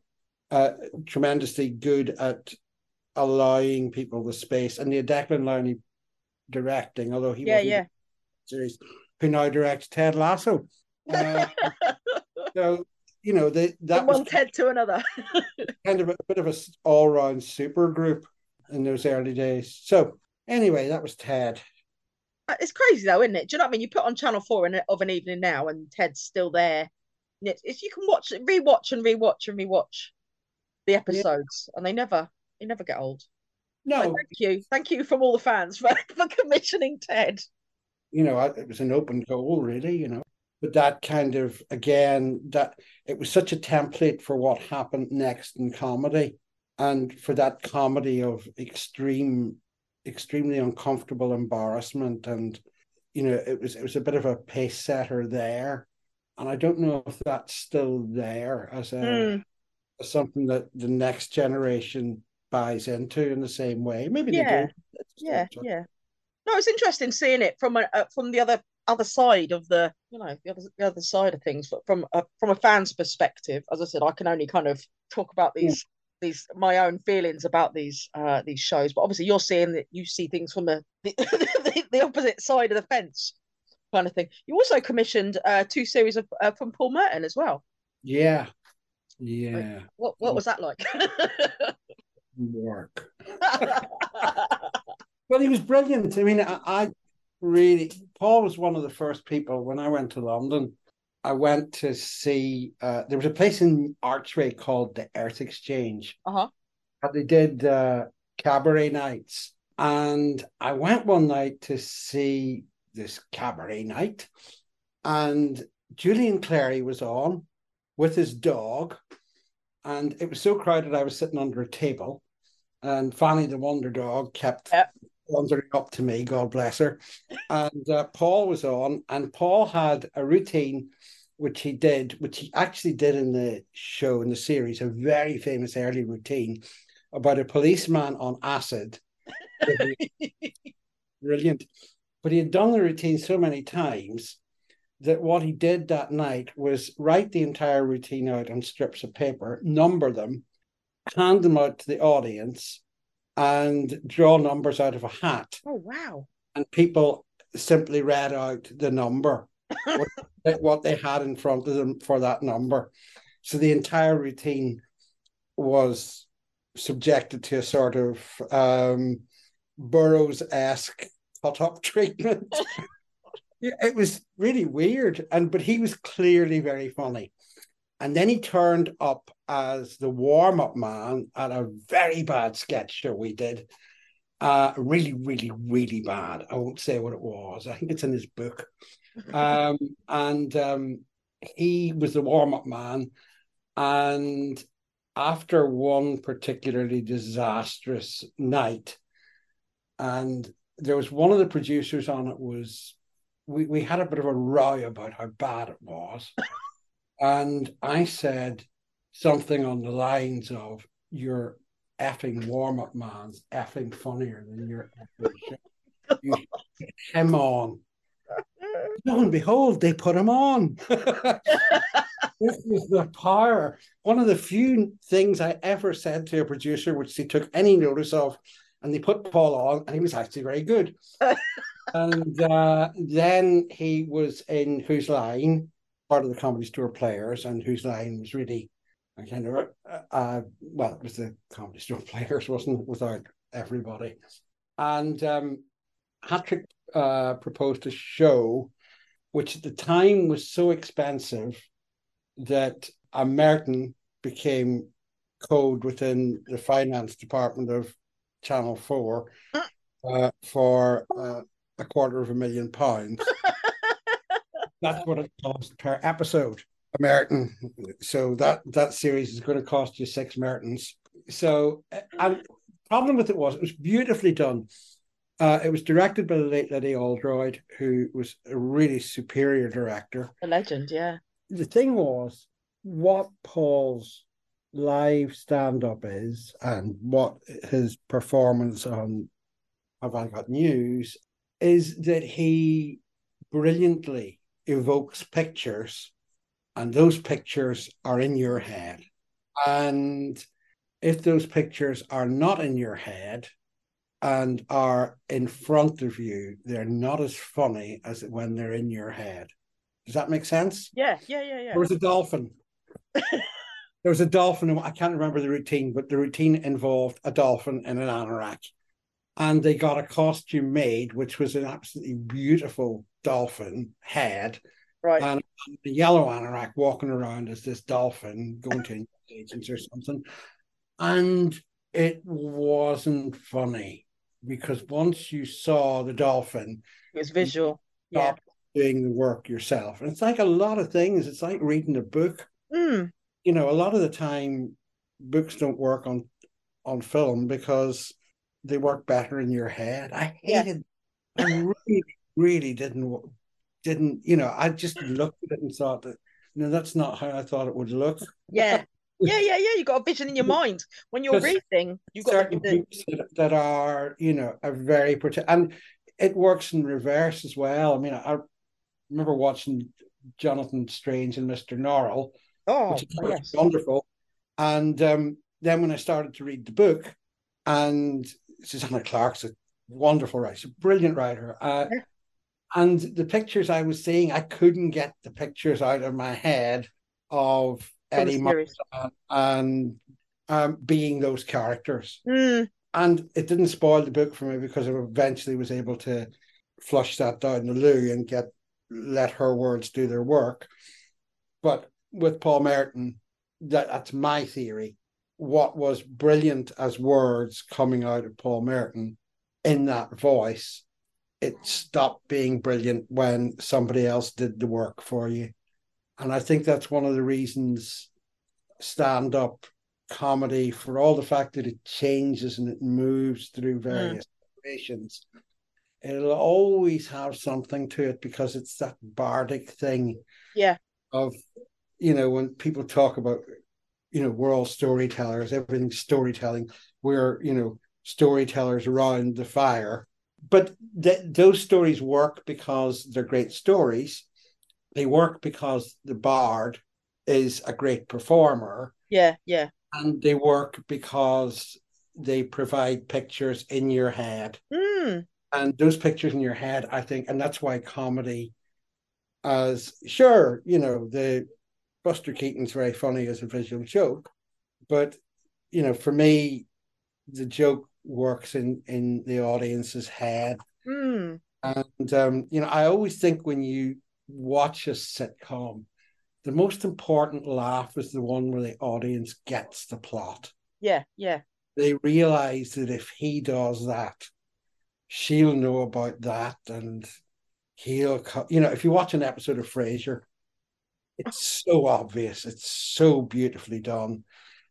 uh, tremendously good at allowing people the space. And the Declan Lowney directing, although he yeah, yeah. series, who now directs Ted Lasso. Uh, so you know they, that From was one Ted to another. kind of a, bit of a all round super group in those early days. So anyway, that was Ted. Uh, it's crazy though, isn't it? Do you know what I mean? You put on Channel Four in, of an evening now, and Ted's still there if you can watch rewatch and rewatch and rewatch the episodes, yeah. and they never they never get old. No, so thank you, thank you from all the fans for, for commissioning Ted. You know, it was an open goal, really. You know, but that kind of again that it was such a template for what happened next in comedy, and for that comedy of extreme, extremely uncomfortable embarrassment, and you know, it was it was a bit of a pace setter there and I don't know if that's still there as a mm. as something that the next generation buys into in the same way. Maybe yeah. they do. Yeah, yeah. No, it's interesting seeing it from a uh, from the other other side of the you know the other the other side of things, but from a, from a fan's perspective. As I said, I can only kind of talk about these. These my own feelings about these uh these shows, but obviously you're seeing that you see things from the the, the, the opposite side of the fence kind of thing. You also commissioned uh, two series of uh, from Paul Merton as well. Yeah, yeah. Like, what what was that like? Work. well, he was brilliant. I mean, I, I really Paul was one of the first people when I went to London. I went to see. Uh, there was a place in Archway called the Earth Exchange. Uh huh. And they did uh, cabaret nights, and I went one night to see this cabaret night, and Julian Clary was on with his dog, and it was so crowded I was sitting under a table, and Fanny the Wonder Dog kept yep. wandering up to me, God bless her, and uh, Paul was on, and Paul had a routine which he did, which he actually did in the show in the series, a very famous early routine about a policeman on acid. Brilliant. But he had done the routine so many times that what he did that night was write the entire routine out on strips of paper, number them, hand them out to the audience, and draw numbers out of a hat. Oh, wow. And people simply read out the number, what, what they had in front of them for that number. So the entire routine was subjected to a sort of um, Burroughs esque cut up treatment. it was really weird, and but he was clearly very funny. And then he turned up as the warm up man at a very bad sketch that we did. Uh, really, really, really bad. I won't say what it was. I think it's in his book. Um, and um, he was the warm up man. And after one particularly disastrous night, and there was one of the producers on it was we, we had a bit of a row about how bad it was. and I said something on the lines of your effing warm up man's effing funnier than your effing show. You him on. Lo and behold, they put him on. this is the power. One of the few things I ever said to a producer, which he took any notice of, and they put Paul on, and he was actually very good. and uh, then he was in Whose Line, part of the Comedy Store Players, and Whose Line was really I kind of uh, uh, well, it was the Comedy Store Players, wasn't it, without everybody. And um, Hat Trick uh, proposed a show, which at the time was so expensive that a Merton became code within the finance department of Channel 4 uh, for uh, a quarter of a million pounds. That's what it cost per episode. American. So that that series is going to cost you six Mertons. So and problem with it was it was beautifully done. Uh, it was directed by the late Liddy Oldroyd, who was a really superior director. A legend, yeah. The thing was, what Paul's live stand up is and what his performance on Have I Got News is that he brilliantly evokes pictures, and those pictures are in your head. And if those pictures are not in your head and are in front of you, they're not as funny as when they're in your head. Does that make sense? Yeah, yeah, yeah, yeah. There was a dolphin. there was a dolphin. I can't remember the routine, but the routine involved a dolphin and an anorak and they got a costume made, which was an absolutely beautiful dolphin head. Right. And the yellow anorak walking around as this dolphin going to agents or something. And it wasn't funny because once you saw the dolphin, it was visual. Yeah. Doing the work yourself. And it's like a lot of things. It's like reading a book. Mm. You know, a lot of the time books don't work on on film because they work better in your head. I hated. Yeah. I really, really didn't didn't. You know, I just looked at it and thought that no, that's not how I thought it would look. Yeah. Yeah, yeah, yeah. You got a vision in your mind when you're reading. You've got certain the... that, that are, you know, are very protect, and it works in reverse as well. I mean, I remember watching Jonathan Strange and Mister Norrell, oh, yes. wonderful. And um, then when I started to read the book, and Susanna Clarke's a wonderful writer, a brilliant writer. Uh, yeah. And the pictures I was seeing, I couldn't get the pictures out of my head of Eddie Murphy and um, being those characters. Mm. And it didn't spoil the book for me because I eventually was able to flush that down the loo and get let her words do their work. But with Paul Merton, that, that's my theory what was brilliant as words coming out of Paul Merton in that voice, it stopped being brilliant when somebody else did the work for you. And I think that's one of the reasons stand up comedy, for all the fact that it changes and it moves through various mm. it'll always have something to it because it's that bardic thing. Yeah. Of, you know, when people talk about you know we're all storytellers everything's storytelling we're you know storytellers around the fire. But th- those stories work because they're great stories. They work because the bard is a great performer. Yeah yeah. And they work because they provide pictures in your head. Mm. and those pictures in your head i think and that's why comedy as sure you know the Buster Keaton's very funny as a visual joke, but you know, for me, the joke works in in the audience's head. Mm. And um, you know, I always think when you watch a sitcom, the most important laugh is the one where the audience gets the plot. Yeah, yeah. They realize that if he does that, she'll know about that, and he'll, co- you know, if you watch an episode of Frasier, it's so obvious, it's so beautifully done,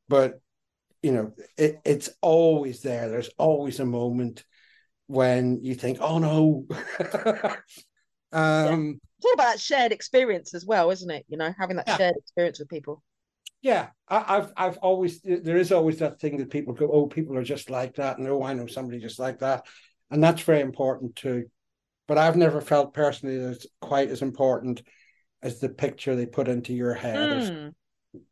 but you know, it, it's always there. There's always a moment when you think, "Oh no." um, It's all about shared experience as well, isn't it? You know, having that Yeah. shared experience with people. yeah, I, I've I've always there is always that thing that people go, "Oh, people are just like that," and "Oh, I know somebody just like that," and that's very important too. But I've never felt personally that it's quite as important as the picture they put into your head, Mm.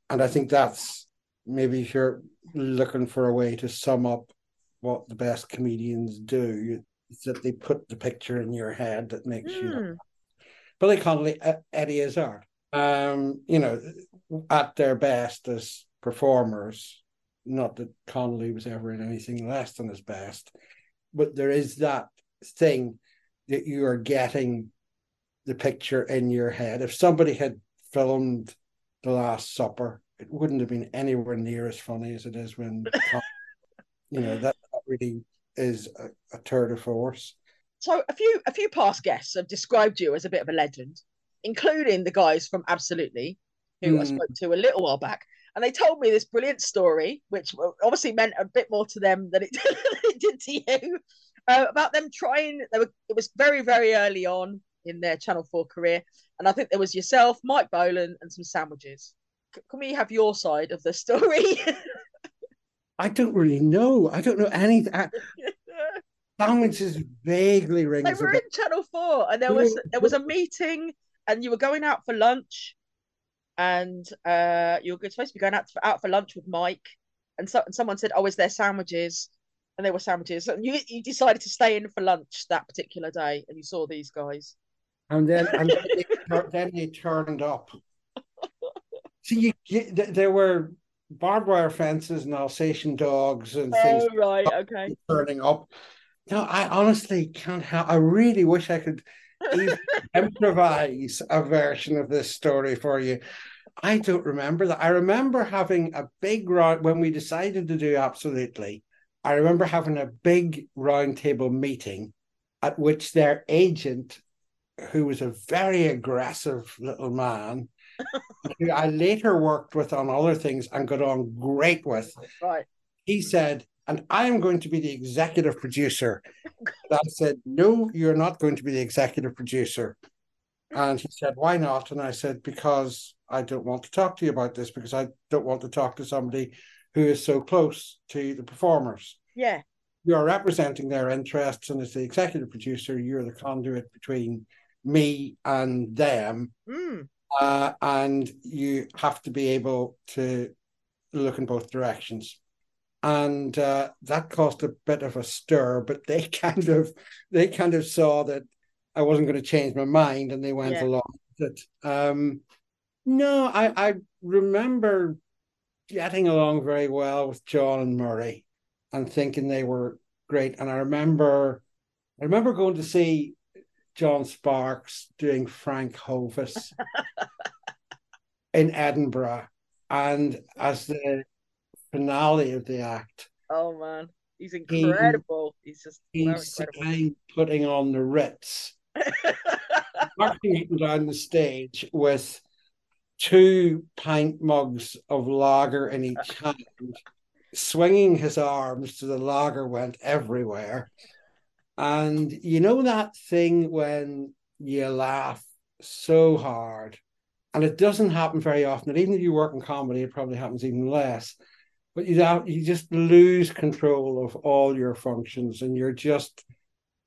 and I think that's maybe if you're looking for a way to sum up what the best comedians do, is that they put the picture in your head that makes you. Mm. Billy Connolly, E- Eddie Izzard, um, you know, at their best as performers. Not that Connolly was ever in anything less than his best, but there is that thing that you are getting the picture in your head. If somebody had filmed The Last Supper, it wouldn't have been anywhere near as funny as it is when, you know, that, that really is a, a tour de force. So a few a few past guests have described you as a bit of a legend, including the guys from Absolutely, who I Mm. spoke to a little while back, and they told me this brilliant story, which obviously meant a bit more to them than it, it did to you, uh, about them trying. They were it was very very early on in their Channel Four career, and I think there was yourself, Mike Bolland, and some sandwiches. C- Can we have your side of the story? I don't really know. I don't know anything. Sandwiches vaguely they rings a were in Channel Four, and there was there was a meeting, and you were going out for lunch, and uh, you were supposed to be going out for, out for lunch with Mike, and so and someone said, "Oh, is there sandwiches?" And there were sandwiches, and you you decided to stay in for lunch that particular day, and you saw these guys. And then and then they, tur- then they turned up. See, you get, there were barbed wire fences and Alsatian dogs and things Oh right, okay. turning up. No, I honestly can't help. I really wish I could improvise a version of this story for you. I don't remember that. I remember having a big round when we decided to do absolutely. I remember having a big roundtable meeting at which their agent, who was a very aggressive little man, who I later worked with on other things and got on great with, Right. he said, and I am going to be the executive producer. And I said, No, you're not going to be the executive producer. And he said, Why not? And I said, Because I don't want to talk to you about this, because I don't want to talk to somebody who is so close to the performers. Yeah. You're representing their interests, and as the executive producer, you're the conduit between me and them. Mm. Uh, and you have to be able to look in both directions and uh, that caused a bit of a stir but they kind of they kind of saw that i wasn't going to change my mind and they went Yeah. along with it um no i i remember getting along very well with john and moray and thinking they were great and i remember i remember going to see john sparkes doing frank hovis in edinburgh and as the finale of the act Oh man, he's He- incredible. He's just he's. Putting on the Ritz, marching up and down the stage with two pint mugs of lager in each hand, swinging his arms so the lager went everywhere. And you know that thing when you laugh so hard, and it doesn't happen very often. And even if you work in comedy, it probably happens even less. But you you just lose control of all your functions, and you're just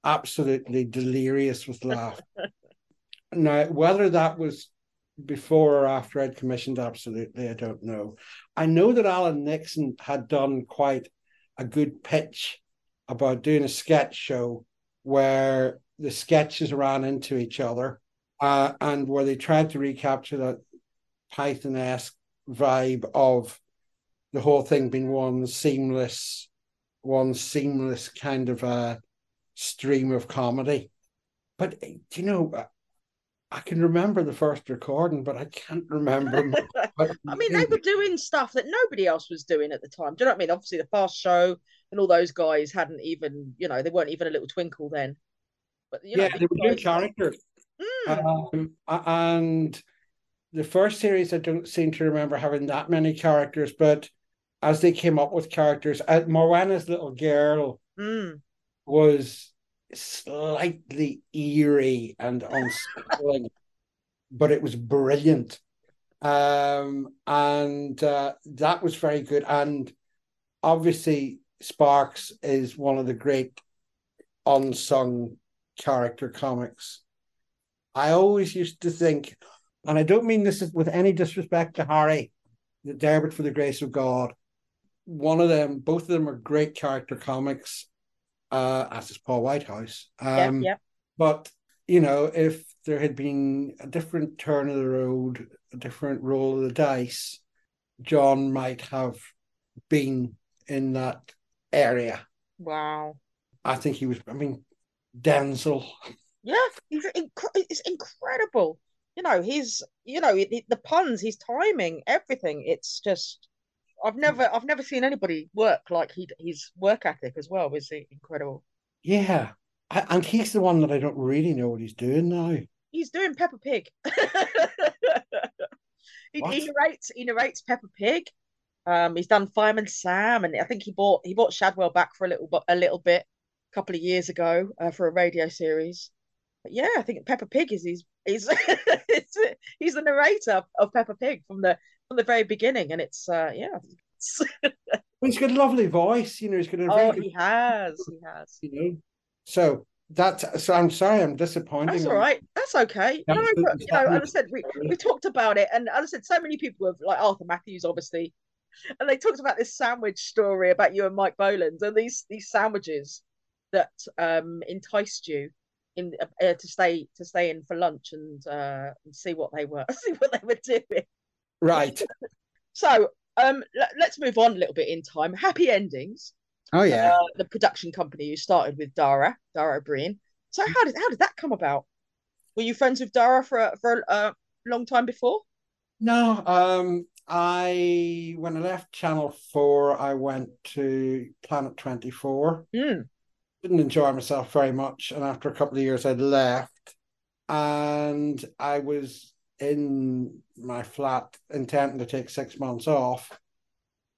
absolutely delirious with laughter. now, whether that was before or after I'd commissioned Absolutely, I don't know. I know that Alan Nixon had done quite a good pitch about doing a sketch show where the sketches ran into each other uh, and where they tried to recapture that Python esque vibe of the whole thing being one seamless, one seamless kind of a stream of comedy. But you know, I can remember the first recording, but I can't remember. I mean, they were doing stuff that nobody else was doing at the time. Do you know what I mean? Obviously, the Fast Show and all those guys hadn't even, you know, they weren't even a little twinkle then. But yeah, know, they were new characters. Mm. Um, and the first series, I don't seem to remember having that many characters, but as they came up with characters, uh, Morwenna's little girl mm. was slightly eerie and unsettling, but it was brilliant. Um, and uh, that was very good. And obviously, Sparkes is one of the great unsung character comics. I always used to think, and I don't mean this with any disrespect to Harry, the Derbit for the Grace of God. One of them, both of them are great character comics uh, as is Paul Whitehouse. Um. But you know, if there had been a different turn of the road, a different roll of the dice, John might have been in that area. Wow. I think he was. I mean, Denzil. Yeah, it's incredible. You know, he's you know the puns, his timing, everything. It's just I've never I've never seen anybody work like he his work ethic as well was incredible. Yeah, I, and he's the one that I don't really know what he's doing now. He's doing Peppa Pig. he, he, narrates he narrates Peppa Pig. Um, he's done Fireman Sam, and I think he bought he bought Shadwell back for a little a little bit a couple of years ago uh, for a radio series. But yeah, I think Peppa Pig is he's he's he's the narrator of Peppa Pig from the from the very beginning, and it's uh, yeah. he's got a lovely voice, you know. He's got a. Oh, he has. He has. You know, so that's so. I'm sorry, I'm disappointed. That's all right. That's okay. No, you know, as I said, we, we talked about it, and as I said, so many people have like Arthur Matthews, obviously, and they talked about this sandwich story about you and Mike Bolland, and these these sandwiches that um enticed you in uh, to stay to stay in for lunch and uh and see what they were see what they were doing. Right. so um, let, us move on a little bit in time. Happy endings. Oh yeah. Uh, the production company you started with Dara, Dara Ó Briain. So how did how did that come about? Were you friends with Dara for a, for a long time before? No, um, I when I left Channel Four, I went to Planet Twenty Four. Mm. Didn't enjoy myself very much, and after a couple of years, I left, and I was in my flat intending to take six months off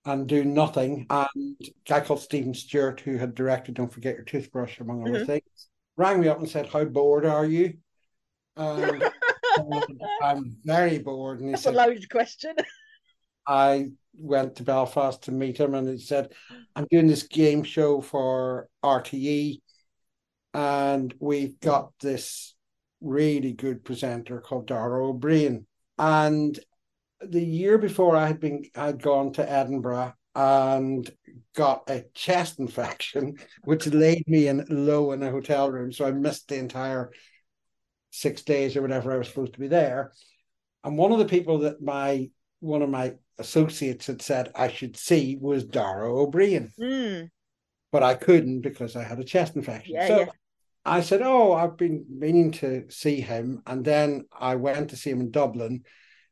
and do nothing. And a guy called Stephen Stewart, who had directed Don't Forget Your Toothbrush, among mm-hmm. other things, rang me up and said, How bored are you? And I'm very bored. And he That's said, a loaded question. I went to Belfast to meet him and he said, I'm doing this game show for RTE and we've got this really good presenter called Dara Ó Briain. And the year before I had been I'd gone to Edinburgh and got a chest infection, which laid me in low in a hotel room. So I missed the entire six days or whatever I was supposed to be there. And one of the people that my one of my associates had said I should see was Dara Ó Briain. Mm. But I couldn't because I had a chest infection. Yeah, so yeah. I said, Oh, I've been meaning to see him. And then I went to see him in Dublin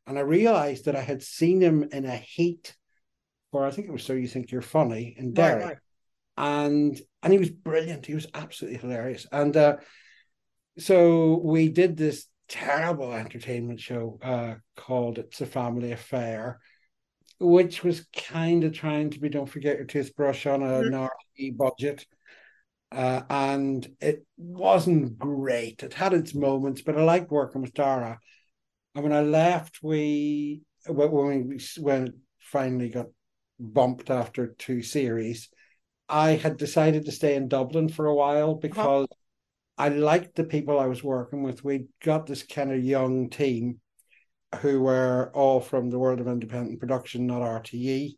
and I realized that I had seen him in a heat for, I think it was So You Think You're Funny in Derry. Right, right. And and he was brilliant. He was absolutely hilarious. And uh, so we did this terrible entertainment show uh, called It's a Family Affair, which was kind of trying to be Don't Forget Your Toothbrush on a mm-hmm. budget. Uh, and it wasn't great. It had its moments, but I liked working with Dara. And when I left, we when we when finally got bumped after two series, I had decided to stay in Dublin for a while uh-huh. because uh-huh. I liked the people I was working with. We got this kind of young team who were all from the world of independent production, not RTE.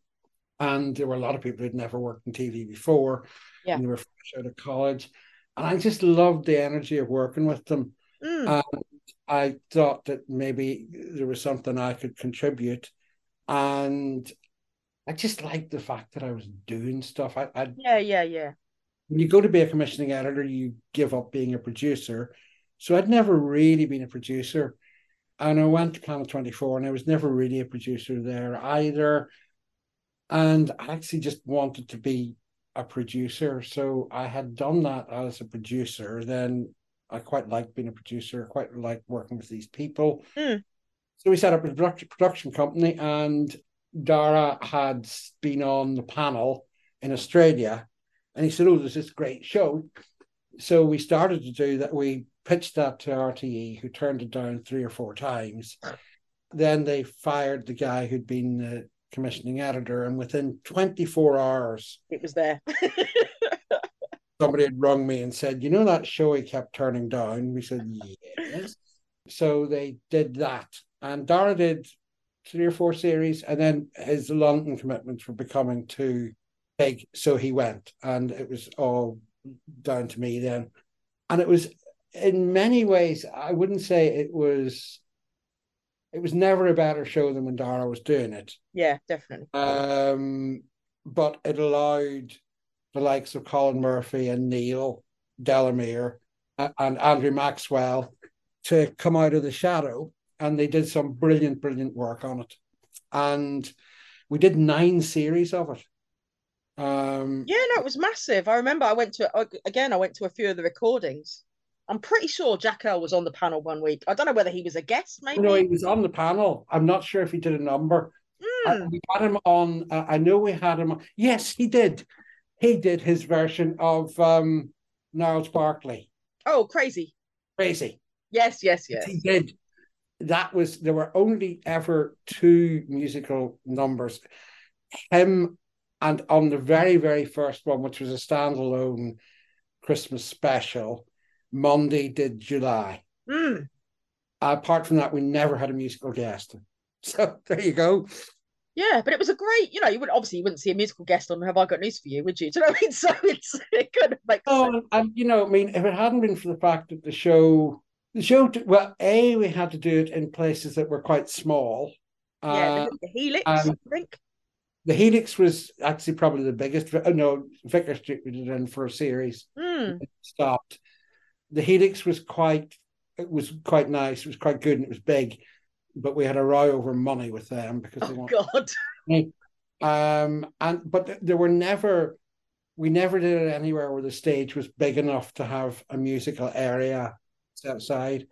And there were a lot of people who'd never worked in TV before yeah. and they were fresh out of college. And I just loved the energy of working with them. Mm. And I thought that maybe there was something I could contribute. And I just liked the fact that I was doing stuff. I, I yeah, yeah, yeah. When you go to be a commissioning editor, you give up being a producer. So I'd never really been a producer. And I went to Planet 24 and I was never really a producer there either. And I actually just wanted to be a producer. So I had done that as a producer. Then I quite liked being a producer, quite liked working with these people. Mm. So we set up a production company, and Dara had been on the panel in Australia. And he said, Oh, there's this great show. So we started to do that. We pitched that to RTE, who turned it down three or four times. Then they fired the guy who'd been the commissioning editor, and within 24 hours, it was there. somebody had rung me and said, You know that show he kept turning down? We said, Yes. so they did that. And Dara did three or four series, and then his London commitments were becoming too big. So he went, and it was all down to me then. And it was in many ways, I wouldn't say it was it was never a better show than when Dara was doing it. Yeah, definitely. Um, but it allowed the likes of Colin Murphy and Neil Delamere and Andrew Maxwell to come out of the shadow, and they did some brilliant, brilliant work on it. And we did nine series of it. Um, yeah, no, it was massive. I remember I went to again. I went to a few of the recordings. I'm pretty sure Jack L was on the panel one week. I don't know whether he was a guest, maybe. No, he was on the panel. I'm not sure if he did a number. Mm. we had him on. Uh, I know we had him. On, yes, he did. He did his version of um, Gnarls Barkley. Oh, crazy! Crazy. Yes, yes, yes. He did. That was there were only ever two musical numbers. Him and on the very very first one, which was a standalone Christmas special Mundy did July. Mm. apart from that, we never had a musical guest. So there you go. Yeah, but it was a great, you know, you would obviously you wouldn't see a musical guest on Have I Got News for You, would you? Do you know what I mean? So it's it could make oh, sense. and you know, I mean, if it hadn't been for the fact that the show the show well, A, we had to do it in places that were quite small. Yeah, uh, the, Helix, I think. The Helix was actually probably the biggest. No, Vicar Street we did it in for a series. Mm. stopped the Helix was quite it was quite nice. It was quite good and it was big, but we had a row over money with them because oh, they wanted. God. Um, and but there were never, we never did it anywhere where the stage was big enough to have a musical area outside.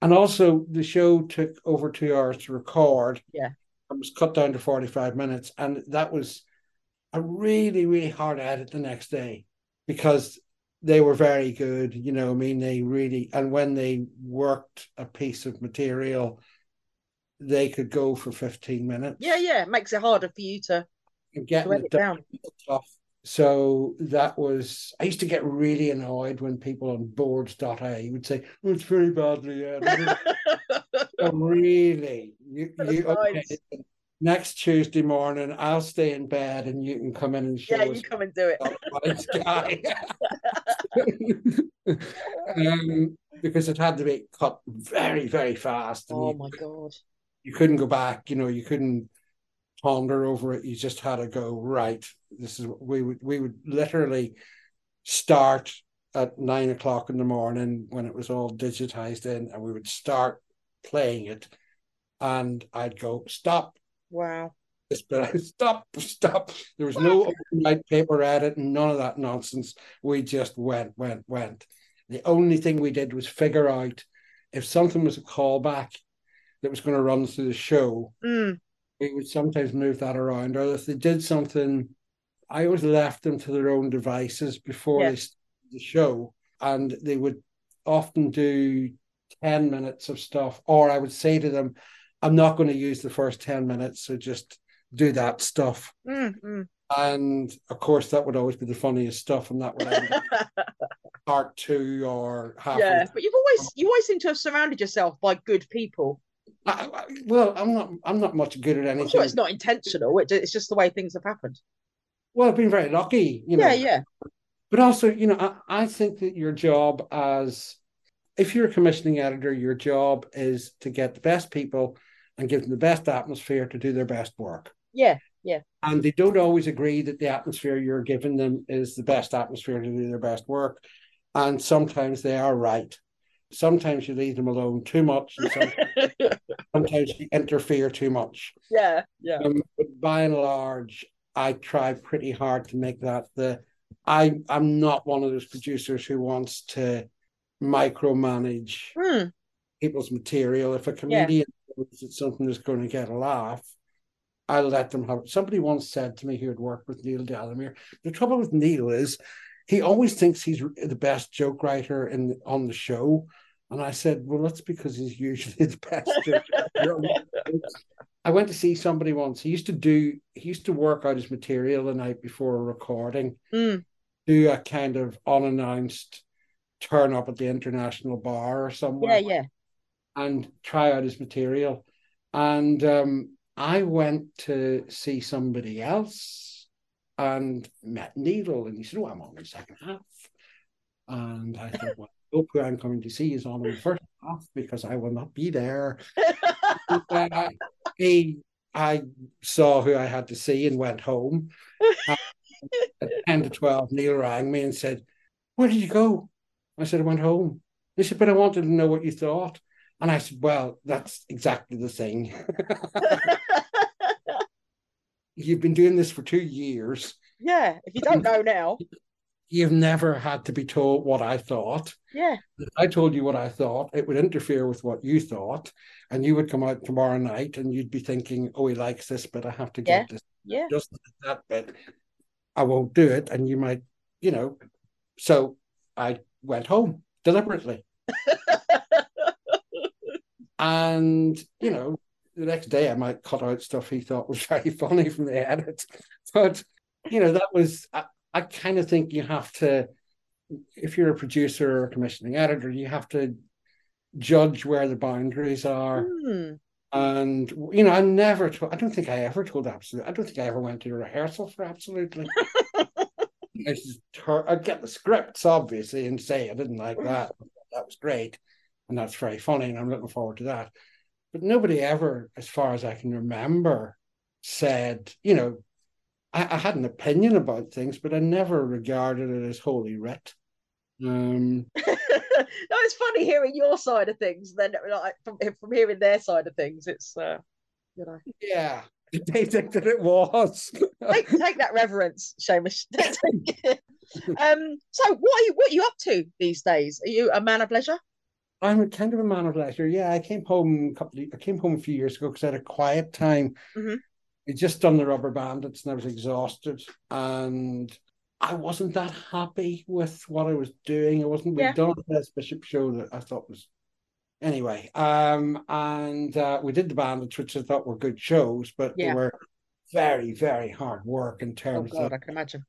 And also, the show took over two hours to record. Yeah, it was cut down to forty-five minutes, and that was a really, really hard edit the next day because they were very good. You know, I mean, they really, and when they worked a piece of material, they could go for 15 minutes. Yeah, yeah. It makes it harder for you to, get it down. So that was, I used to get really annoyed when people on boards.ie would say, oh, it's very badly edited. really? You, you, okay, next Tuesday morning, I'll stay in bed and you can come in and show yeah, you come and do it. um, because it had to be cut very, very fast. Oh my god! You couldn't go back. You know, you couldn't ponder over it. You just had to go right. This is we would we would literally start at nine o'clock in the morning when it was all digitized in, and we would start playing it, and I'd go stop Wow. But stop, stop. There was no overnight paper edit and none of that nonsense. We just went, went, went. The only thing we did was figure out if something was a callback that was going to run through the show, mm. we would sometimes move that around. Or if they did something, I always left them to their own devices before they started the show. And they would often do 10 minutes of stuff. Or I would say to them, I'm not going to use the first 10 minutes. So just do that stuff. Mm-hmm. And of course, that would always be the funniest stuff. And that would end part two or half. Yeah, but you've always, you always seem to have surrounded yourself by good people. I, I, well, I'm not. I'm not much good at anything. I'm sure it's not intentional. It, it's just the way things have happened. Well, I've been very lucky, you know. Yeah, yeah. But also, you know, I, I think that your job as if you're a commissioning editor, your job is to get the best people and give them the best atmosphere to do their best work. Yeah, Yeah. And they don't always agree that the atmosphere you're giving them is the best atmosphere to do their best work. And sometimes they are right. Sometimes you leave them alone too much, and sometimes, sometimes you interfere too much. Yeah, yeah. Um, but by and large, I try pretty hard to make that the. I I'm not one of those producers who wants to micromanage Hmm. people's material. If a comedian thinks it's something that's going to get a laugh, I'll let them have it. Somebody once said to me who had worked with Neil Delamere, the trouble with Neil is he always thinks he's the best joke writer in on the show. And I said, well, that's because he's usually the best. I went to see somebody once. He used to do he used to work out his material the night before a recording, Mm. do a kind of unannounced turn up at the international bar or somewhere Yeah, yeah. And try out his material. And um, I went to see somebody else and met Needle, and he said, "Oh, I'm on the second half." And I thought, "Well, I hope who I'm coming to see is on in the first half because I will not be there." uh, he, I saw who I had to see and went home. And at ten to twelve, Neil rang me and said, "Where did you go?" I said, "I went home." He said, "But I wanted to know what you thought." And I said, Well, that's exactly the thing. You've been doing this for two years. yeah. If you don't know now, You've never had to be told what I thought. yeah. If I told you what I thought, it would interfere with what you thought. And you would come out tomorrow night and you'd be thinking, Oh, he likes this, but I have to get Yeah. this Yeah. just that bit. I won't do it. And you might, you know. So I went home deliberately. And, you know, the next day I might cut out stuff he thought was very funny from the edit. But, you know, that was, I, I kind of think you have to, if you're a producer or a commissioning editor, you have to judge where the boundaries are. Hmm. And, you know, I never, told, I don't think I ever told absolutely. I don't think I ever went to a rehearsal for Absolutely. I just I'd get the scripts, obviously, and say I didn't like that. That was great. And that's very funny. And I'm looking forward to that. But nobody ever, as far as I can remember, said, you know, I, I had an opinion about things, but I never regarded it as holy writ. Um, no, it's funny hearing your side of things. Then, like from from hearing their side of things, it's uh, you know, yeah, they think that it was. take, take that reverence, Seamus. um, so what are you what are you up to these days? Are you a man of leisure? I'm a kind of a man of leisure. Yeah, I came home a couple. Of, I came home a few years ago because I had a quiet time. Mhm. I just done the Rubber Bandits and I was exhausted, and I wasn't that happy with what I was doing. I wasn't. Yeah. We'd done a Bishop show that I thought was. Anyway, um, and uh, we did the Bandits, which I thought were good shows, but Yeah. they were very, very hard work in terms. Oh terms God, of I can imagine.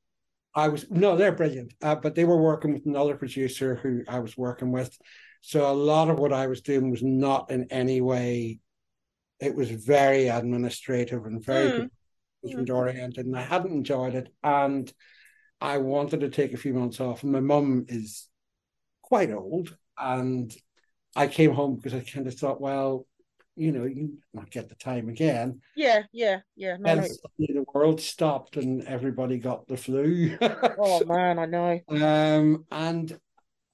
I was no, they're brilliant, uh, but they were working with another producer who I was working with, so a lot of what I was doing was not in any way. It was very administrative and very Mm. oriented, and I hadn't enjoyed it, and I wanted to take a few months off. And my mum is quite old, and I came home because I kind of thought, well, you know, you might get the time again. Yeah, yeah, yeah. No, And suddenly the world stopped, and everybody got the flu. oh man, I know. Um, and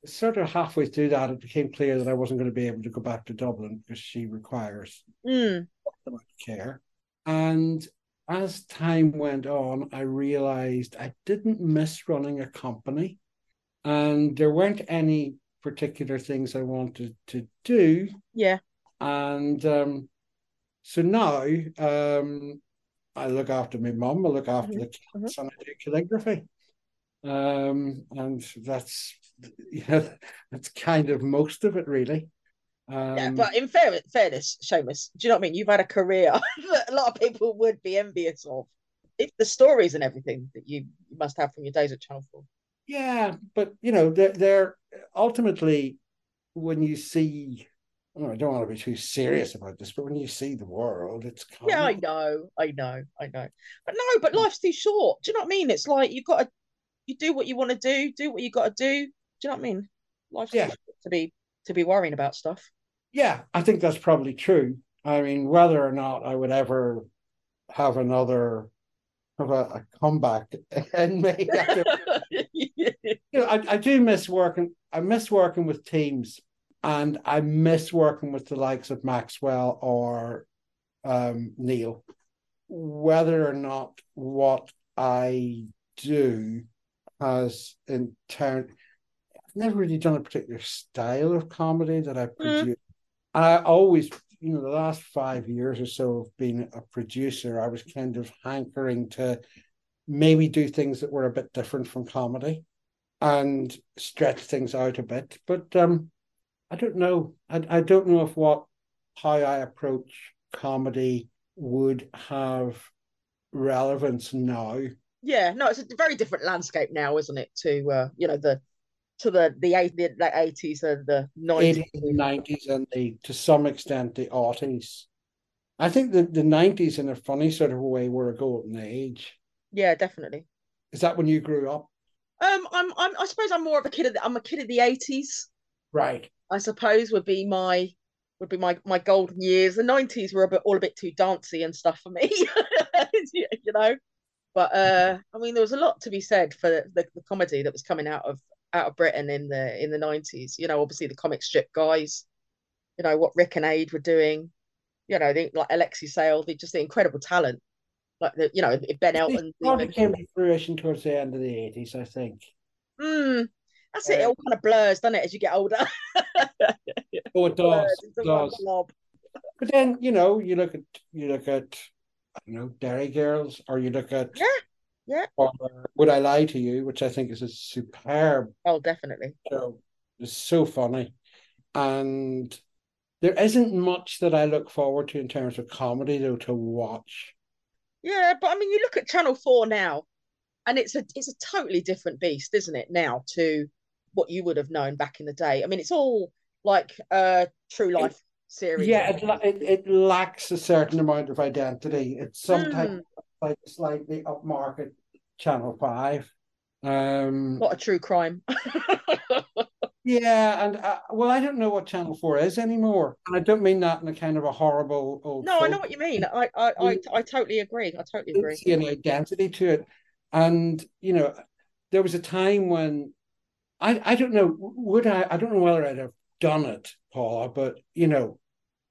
sort of halfway through that, it became clear that I wasn't going to be able to go back to Dublin because she requires Mm. a lot of care. And as time went on, I realized I didn't miss running a company, and there weren't any particular things I wanted to do. Yeah. And um, so now um, I look after my mum, I look after Mhm, the kids, and I do calligraphy. Um, and that's yeah, that's kind of most of it, really. Um, Yeah, but in fair, fairness, Seamus, do you know what I mean? You've had a career that a lot of people would be envious of. If the stories and everything that you must have from your days at Channel 4. Yeah, but you know, they're, they're ultimately when you see. I don't want to be too serious about this, but when you see the world, it's kind Yeah, I know, I know, I know. But no, but life's too short. Do you know what I mean? It's like you've got to, you do what you want to do, do what you got to do. Do you know what I mean? Life's Yeah. to be to be worrying about stuff. yeah, I think that's probably true. I mean, whether or not I would ever have another of a, a comeback in me. you know, I, I do miss working. I miss working with teams, and I miss working with the likes of Maxwell or um, Neil. Whether or not what I do has in turn, never really done a particular style of comedy that I produce. Mm. I always you know the last five years or so of being a producer, I was kind of hankering to maybe do things that were a bit different from comedy and stretch things out a bit. But um, I don't know. I, I don't know if what how I approach comedy would have relevance now. Yeah, no, it's a very different landscape now, isn't it? To uh, you know the to the the eighties and the nineties, nineties, and the to some extent the eighties. I think the the nineties, in a funny sort of way, were a golden age. Yeah, definitely. Is that when you grew up? Um, I'm, I'm, I suppose I'm more of a kid of the, I'm a kid of the eighties. Right. I suppose would be my would be my my golden years. The nineties were a bit all a bit too dancey and stuff for me, you know. But uh, I mean, there was a lot to be said for the, the, the comedy that was coming out of out of Britain in the in the nineties. You know, obviously the comic strip guys. You know what Rik and Ade were doing. You know, the, like Alexei Sayle, the, just the incredible talent. Like the, you know, Ben Elton. It came to fruition towards the end of the eighties, I think. Mm, that's it. It all kind of blurs, doesn't it, as you get older? oh, it does. It does. But then you know, you look at you look at you know Derry Girls, or you look at yeah, yeah. Or Would I Lie to You, which I think is a superb. Oh, definitely. Show. It's so funny. And there isn't much that I look forward to in terms of comedy, though, to watch. Yeah, but I mean, you look at Channel 4 now, and it's a it's a totally different beast, isn't it, now to what you would have known back in the day. I mean, it's all like uh true life it, series. Yeah, it, it, it lacks a certain amount of identity. It's sometimes mm like slightly upmarket Channel Five. Um, what a true crime. yeah, and uh, well, I don't know what Channel Four is anymore, and I don't mean that in a kind of a horrible old. No. I know what you mean. I, I, I, I totally agree. I totally agree. See an identity to it, and you know, there was a time when I, I don't know, would I? I don't know whether I'd have done it, Paula, but you know,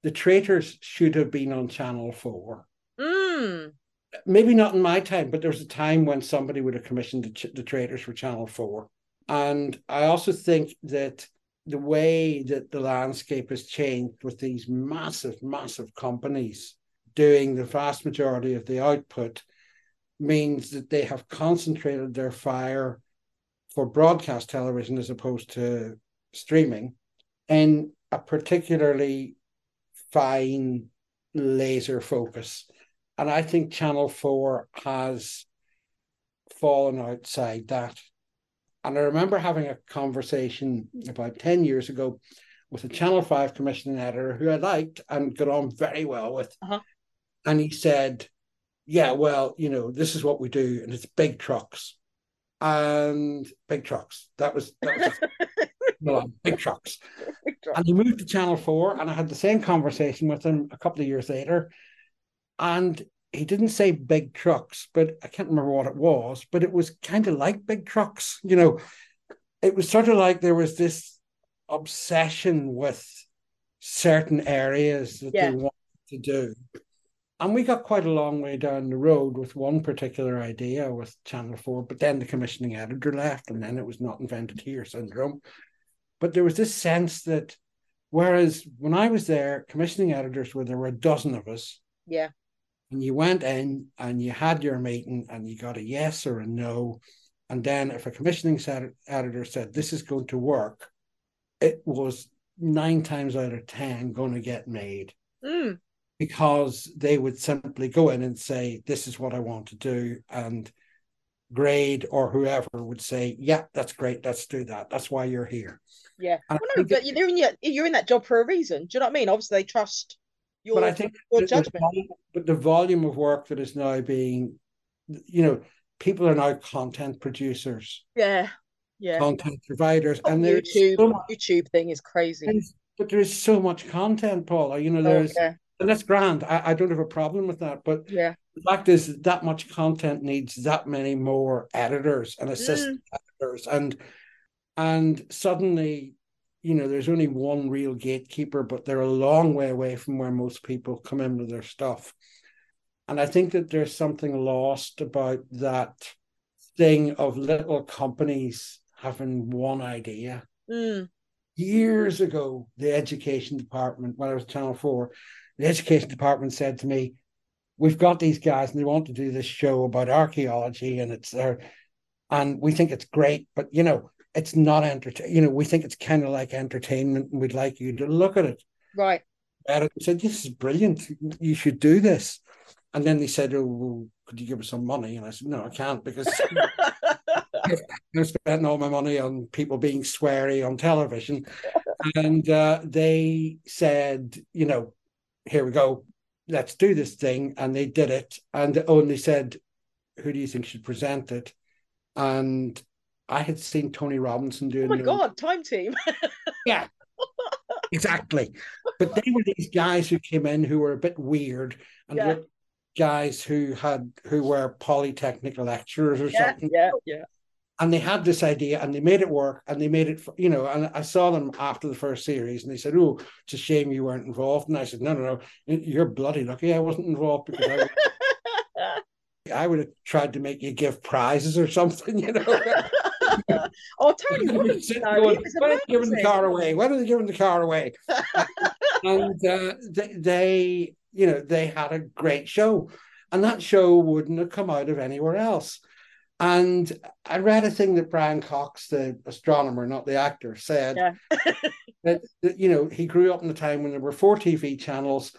the traitors should have been on Channel Four. Mm maybe not in my time, but there was a time when somebody would have commissioned the, the traitors for Channel 4. And I also think that the way that the landscape has changed with these massive, massive companies doing the vast majority of the output means that they have concentrated their fire for broadcast television as opposed to streaming in a particularly fine laser focus and I think Channel 4 has fallen outside that. And I remember having a conversation about 10 years ago with a Channel 5 commissioning editor who I liked and got on very well with. Uh-huh. And he said, Yeah, well, you know, this is what we do, and it's big trucks. And big trucks. That was, that was no, big trucks. Big trucks. And he moved to Channel 4, and I had the same conversation with him a couple of years later and he didn't say big trucks, but I can't remember what it was, but it was kind of like big trucks. You know, it was sort of like there was this obsession with certain areas that yeah. they wanted to do. And we got quite a long way down the road with one particular idea with Channel 4, but then the commissioning editor left, and then it was not invented here syndrome. But there was this sense that whereas when I was there, commissioning editors were there were a dozen of us. Yeah and you went in and you had your meeting and you got a yes or a no. And then if a commissioning editor said this is going to work, it was nine times out of 10 going to get made. Mm. Because they would simply go in and say, This is what I want to do. And Grade or whoever would say, Yeah, that's great. Let's do that. That's why you're here. Yeah. Well, no, but you're in, your, you're in that job for a reason. Do you know what I mean? Obviously, they trust but I think judgment. Volume, but the volume of work that is now being, you know, people are now content producers. Yeah, yeah. Content providers, oh, and YouTube so much, YouTube thing is crazy. But there is so much content, Paula. You know, there's okay. and that's grand. I, I don't have a problem with that, but yeah, The fact is that, that much content needs that many more editors and assistant mm. editors, and and suddenly, you know, there's only one real gatekeeper, but they're a long way away from where most people come in with their stuff. And I think that there's something lost about that thing of little companies having one idea. Mm. Years ago, the education department, when I was Channel 4, the education department said to me, We've got these guys and they want to do this show about archaeology and it's there, and we think it's great, but you know, it's not entertain. You know, we think it's kind of like entertainment, and we'd like you to look at it. Right. And said, "This is brilliant. You should do this." And then they said, "Oh, well, could you give us some money?" And I said, "No, I can't because I'm spending all my money on people being sweary on television." and uh, they said, "You know, here we go. Let's do this thing." And they did it. And only said, "Who do you think should present it?" And I had seen Tony Robinson oh doing. Oh my god, time team. yeah, exactly. But they were these guys who came in who were a bit weird and yeah guys who had who were polytechnic lecturers or yeah, something. Yeah, yeah. And they had this idea and they made it work and they made it, for, you know. And I saw them after the first series and they said, Oh, it's a shame you weren't involved. And I said, No, no, no, you're bloody lucky I wasn't involved because I I would have tried to make you give prizes or something, you know. Oh, Tony Robinson, going, when are they giving the car away? Why are they giving the car away? and uh, they, they you know, they had a great show. And that show wouldn't have come out of anywhere else. And I read a thing that Brian Cox, the astronomer, not the actor, said yeah. that, that, you know, he grew up in the time when there were four TV channels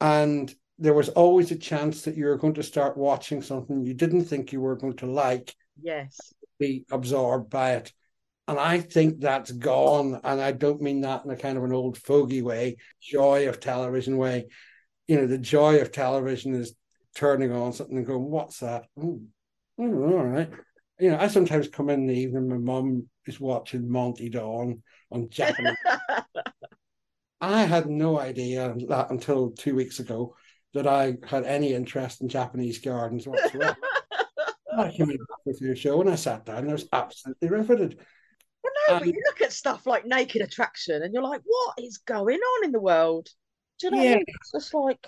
and there was always a chance that you were going to start watching something you didn't think you were going to like. Yes. Be absorbed by it. And I think that's gone. And I don't mean that in a kind of an old fogey way, joy of television way you know, the joy of television is turning on something and going, what's that? Oh, all right. You know, I sometimes come in the evening, my mum is watching Monty Don on Japanese. I had no idea that until two weeks ago that I had any interest in Japanese gardens whatsoever. I came in with your show and I sat down and I was absolutely riveted. Well, no, um, but you look at stuff like Naked Attraction and you're like, what is going on in the world? Do you know yeah. It's just like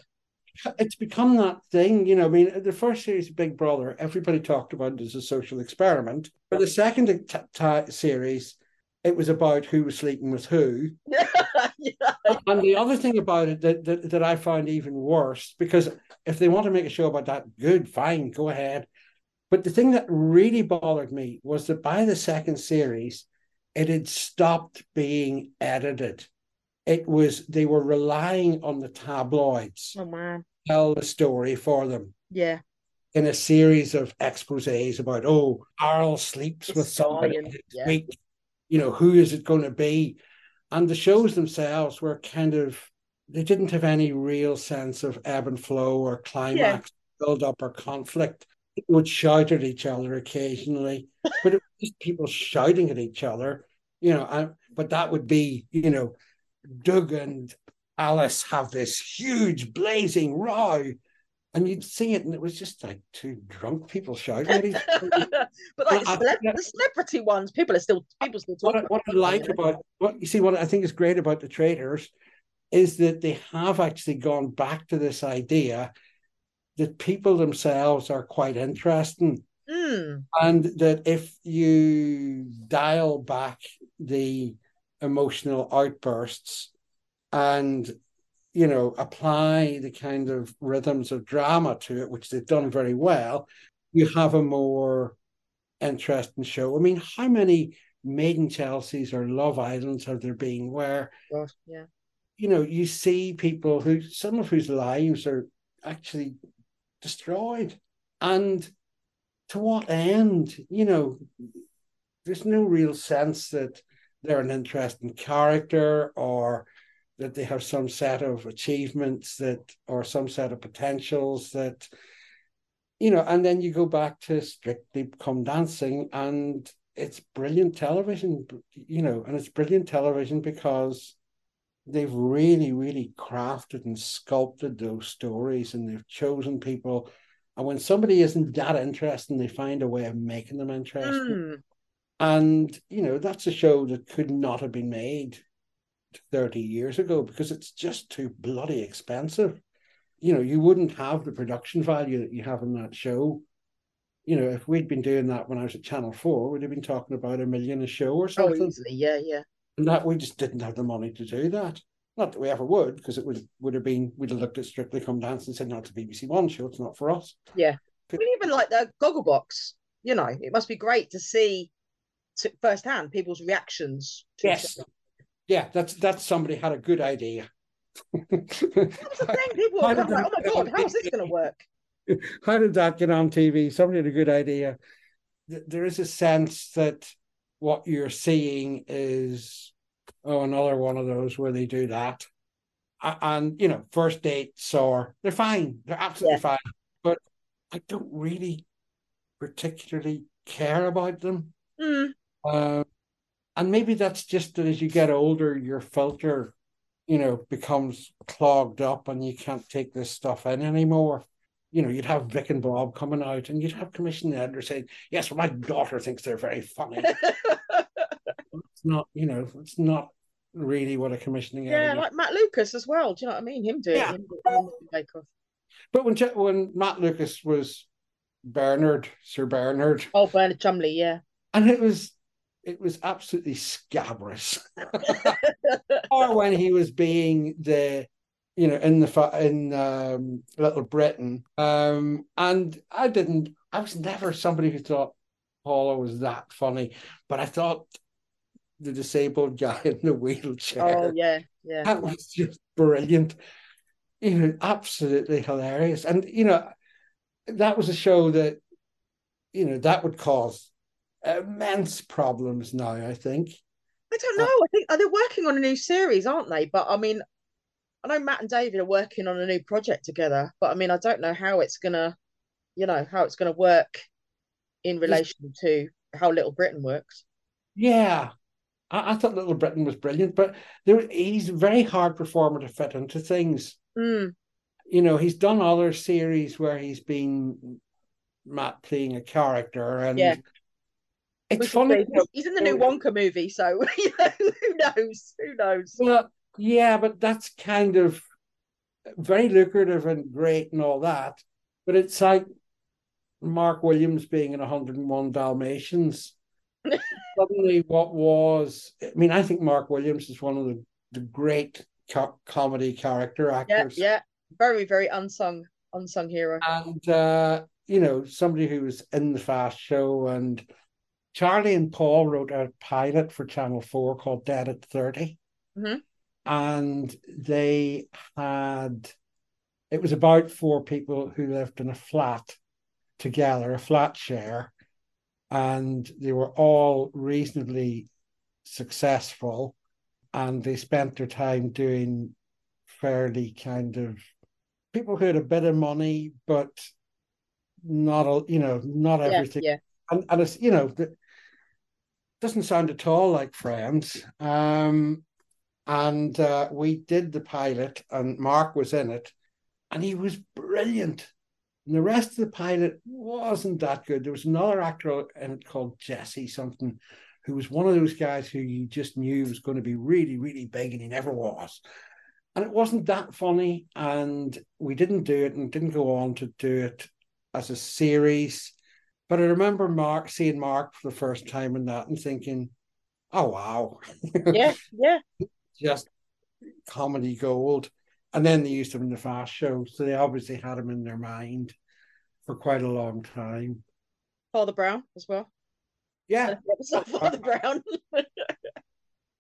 it's become that thing, you know. I mean, the first series of Big Brother, everybody talked about it as a social experiment. But the second t- t- series, it was about who was sleeping with who. yeah. And the other thing about it that, that that I find even worse, because if they want to make a show about that, good, fine, go ahead. But the thing that really bothered me was that by the second series, it had stopped being edited it was they were relying on the tabloids oh, man. tell the story for them. Yeah. In a series of exposés about, oh, Arl sleeps it's with somebody this yeah. week. You know, who is it going to be? And the shows themselves were kind of they didn't have any real sense of ebb and flow or climax, yeah. build up or conflict. People would shout at each other occasionally, but it was just people shouting at each other, you know. And, but that would be, you know, Doug and Alice have this huge blazing row. And you'd see it, and it was just like two drunk people shouting but like the, the, celebrity ones, people are still people still talking. What, what I like about what you see, what I think is great about the traitors is that they have actually gone back to this idea that people themselves are quite interesting. Mm. And that if you dial back the emotional outbursts and you know apply the kind of rhythms of drama to it which they've done very well you have a more interesting show i mean how many made in chelseas or love islands have there been where yeah you know you see people who some of whose lives are actually destroyed. And to what end? You know there's no real sense that they're an interesting character or that they have some set of achievements that or some set of potentials that you know and then you go back to strictly come dancing and it's brilliant television you know and it's brilliant television because they've really really crafted and sculpted those stories and they've chosen people And when somebody isn't that interesting, they find a way of making them interesting. Mm. And, you know, that's a show that could not have been made 30 years ago because it's just too bloody expensive. You know, you wouldn't have the production value that you have in that show. You know, if we'd been doing that when I was at Channel 4, we'd have been talking about a million a show or something. Oh, something. easily. Yeah, yeah. And that we just didn't have the money to do that. Not that we ever would, because it would would have been we'd have looked at Strictly Come Dance and said, no, it's a BBC One show, it's not for us. I mean, even like the Gogglebox, you know, it must be great to see to, firsthand people's reactions. To Yes. Yeah, that's that's somebody had a good idea. That was the thing. People were like, oh my God, how's this going to work? How did that get on TV? Somebody had a good idea. There is a sense that what you're seeing is oh another one of those where they do that, and you know first dates or they're fine, they're absolutely Yeah. fine, but I don't really particularly care about them. Mm, Uh, and maybe that's just that as you get older, your filter, you know, becomes clogged up and you can't take this stuff in anymore. You know, you'd have Vic and Bob coming out and you'd have commissioning editors saying, Yes, well, my daughter thinks they're very funny. it's not, you know, it's not really what a commissioning yeah, editor. like Matt Lucas as well. Do you know what I mean? Him doing Yeah. him, him But when when Matt Lucas was Bernard, Sir Bernard, Oh, Bernard Chumley, yeah. and it was it was absolutely scabrous. or when he was being the you know in the in um, Little Britain, um, and I didn't. I was never somebody who thought Paula was that funny, but I thought the disabled guy in the wheelchair Oh, yeah, yeah. that was just brilliant. You know, absolutely hilarious, and you know that was a show that you know that would cause immense problems now. I think. I don't know. I think are they working on a new series, aren't they? But I mean, I know Matt and David are working on a new project together, but I mean, I don't know how it's gonna, you know, how it's gonna work in relation to how Little Britain works. Yeah, I, I thought Little Britain was brilliant, but there he's a very hard performer to fit into things. Mm, You know, he's done other series where he's been Matt playing a character, and Yeah. it's which funny. He's in the new Wonka movie, so you know, who knows? Who knows? Well, yeah, but that's kind of very lucrative and great and all that. But it's like Mark Williams being in 101 Dalmatians. Suddenly, what was, I mean, I think Mark Williams is one of the, the great co- comedy character actors. yeah. yeah, Very, very unsung, unsung hero. And, uh, you know, somebody who was in the fast show. And Charlie and Paul wrote a pilot for Channel 4 called Dead at 30 Mhm. And they had it was about four people who lived in a flat together, a flat share, and they were all reasonably successful, and they spent their time doing fairly kind of people who had a bit of money, but not a you know not Yeah, everything, yeah. and and it's you know the, doesn't sound at all like Friends. Um, and uh, we did the pilot, and Mark was in it, and he was brilliant. And the rest of the pilot wasn't that good. There was another actor in it called Jesse something, who was one of those guys who you just knew was going to be really, really big, and he never was. And it wasn't that funny, and we didn't do it, and didn't go on to do it as a series. But I remember Mark seeing Mark for the first time in that and thinking, "Oh wow, Yeah, yeah. just comedy gold." And then they used him in the fast show, so they obviously had him in their mind for quite a long time. Father Brown as well. Yeah, Father Brown.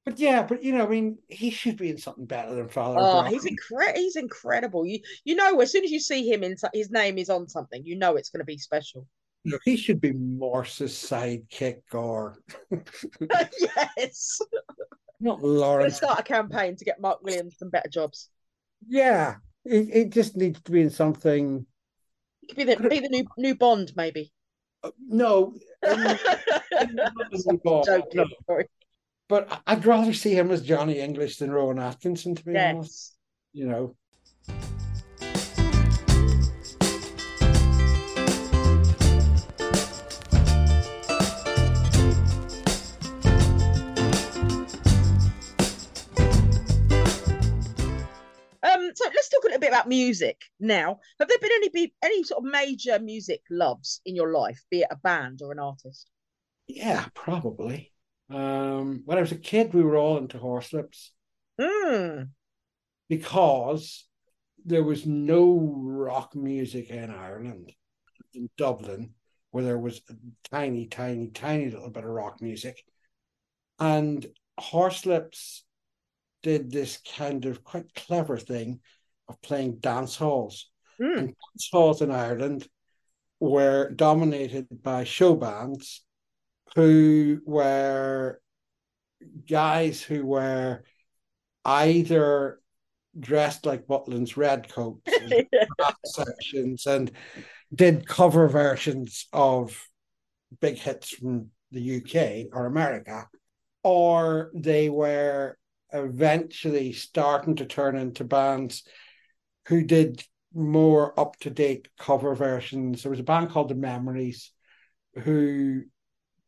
but yeah, but you know, I mean, he should be in something better than Father. Oh, Brown. he's incredible. He's incredible. You you know, as soon as you see him in his name is on something, you know it's going to be special. Know, he should be Morse's sidekick or yes. Not Let's start a campaign to get Mark Williams some better jobs. Yeah, it, it just needs to be in something. He could be the be the new new Bond, maybe. No, um, not the ball, Joking, no. but I'd rather see him as Johnny English than Rowan Atkinson, to be honest. You know, about music now. Have there been any be any sort of major music loves in your life, be it a band or an artist? Yeah, probably. Um, when I was a kid, we were all into Horslips Mm. because there was no rock music in Ireland, in Dublin, where there was a tiny, tiny, tiny little bit of rock music. And Horslips did this kind of quite clever thing of playing dance halls. Mm. And dance halls in Ireland were dominated by show bands who were guys who were either dressed like Butlin's redcoats and sections and did cover versions of big hits from the UK or America, or they were eventually starting to turn into bands who did more up to date cover versions. There was a band called The Memories who,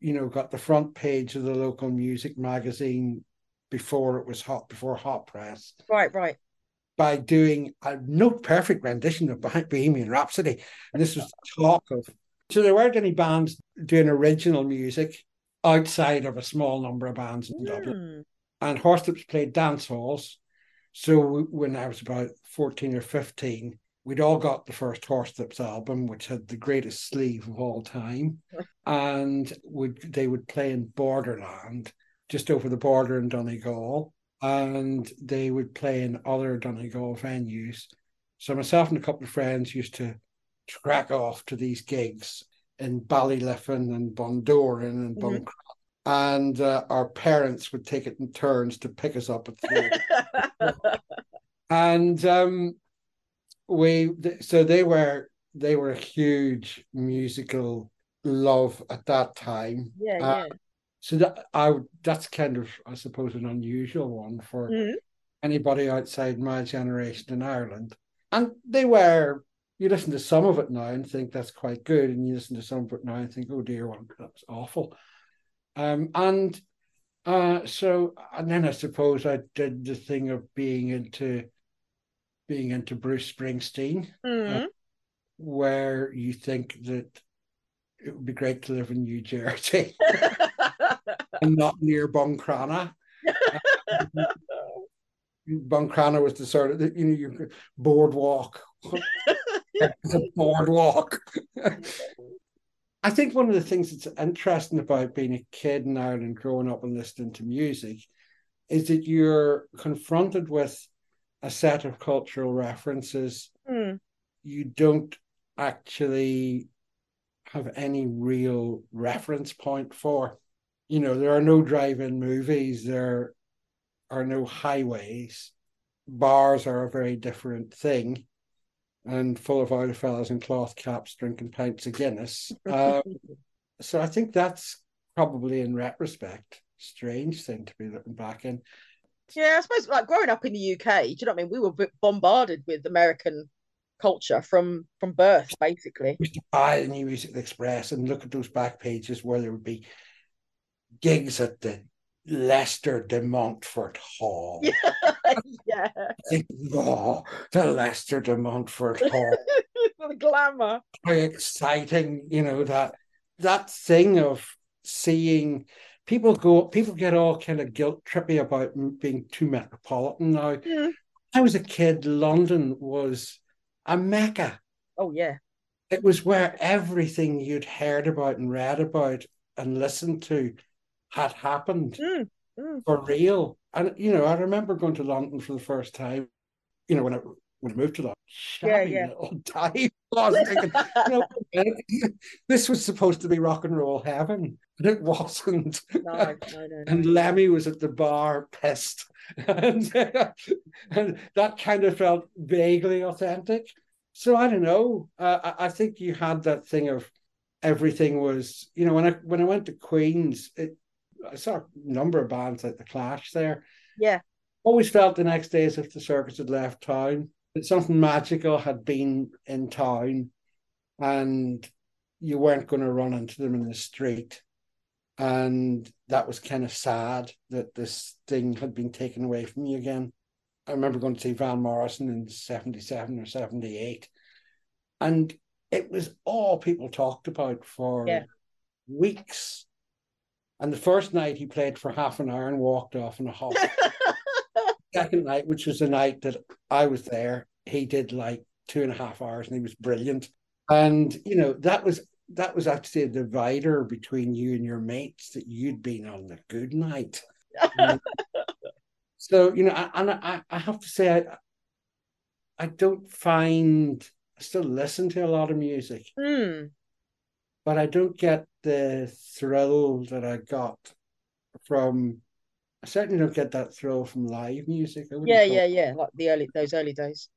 you know, got the front page of the local music magazine before it was hot, before Hot Press Right, right. by doing a no perfect rendition of Bohemian Rhapsody. And this was talk of. So there weren't any bands doing original music outside of a small number of bands in Dublin. Mm. And Horslips played dance halls. So when I was about 14 or 15, we'd all got the first Horslips album, which had the greatest sleeve of all time. And would they would play in Borderland, just over the border in Donegal. And they would play in other Donegal venues. So myself and a couple of friends used to track off to these gigs in Ballyliffin and Bundoran and Mhm. Buncrana. And uh, our parents would take it in turns to pick us up at the and um, we so they were they were a huge musical love at that time. yeah, Uh, yeah. So that I that's kind of I suppose an unusual one for Mm. anybody outside my generation in Ireland. And they were you listen to some of it now and think that's quite good, and you listen to some of it now and think, oh dear, well, that's awful. Um, and uh, so and then I suppose I did the thing of being into being into Bruce Springsteen, Mm. where you think that it would be great to live in New Jersey and not near Buncrana. Buncrana was the sort of you know you boardwalk. It's a boardwalk. I think one of the things that's interesting about being a kid in Ireland, growing up and listening to music, is that you're confronted with a set of cultural references Mm. you don't actually have any real reference point for. You know, there are no drive-in movies, there are no highways. Bars are a very different thing and full of old fellas in cloth caps drinking pints of Guinness. Um, so I think that's probably in retrospect, strange thing to be looking back in. Yeah, I suppose like growing up in the UK, do you know what I mean? We were bombarded with American culture from from birth, basically. used to buy the New Music Express and look at those back pages where there would be gigs at the Leicester de Montfort Hall. Yeah, oh, the Leicester de Montfort Hall. the glamour. Very exciting, you know, that that thing of seeing people go, people get all kind of guilt trippy about being too metropolitan now. Mm. I was a kid, London was a mecca. Oh yeah. it was where everything you'd heard about and read about and listened to had happened Mm, mm. for real. And you know, I remember going to London for the first time. You know, when I when I moved to London, shabby yeah. little dive. Thinking, you know, this was supposed to be rock and roll heaven, but it wasn't. No, no, no. And Lemmy was at the bar pissed. and, and that kind of felt vaguely authentic. So I don't know. Uh, I, I think you had that thing of everything was, you know, when I when I went to Queens, it, I saw a number of bands like the Clash there. Yeah. Always felt the next day as if the circus had left town. That something magical had been in town, and you weren't going to run into them in the street and that was kind of sad that this thing had been taken away from you again. I remember going to see Van Morrison in 77 or 78. And it was all people talked about for Yeah. weeks. And the first night he played for half an hour and walked off in a huff. Second night, which was the night that I was there, he did like two and a half hours and he was brilliant. And you know, that was that was actually a divider between you and your mates that you'd been on the good night. So you know, I, and I, I have to say, I, I don't find I still listen to a lot of music, Hmm. But I don't get the thrill that I got from. I certainly don't get that thrill from live music. I Yeah, yeah, yeah. Like the early those early days.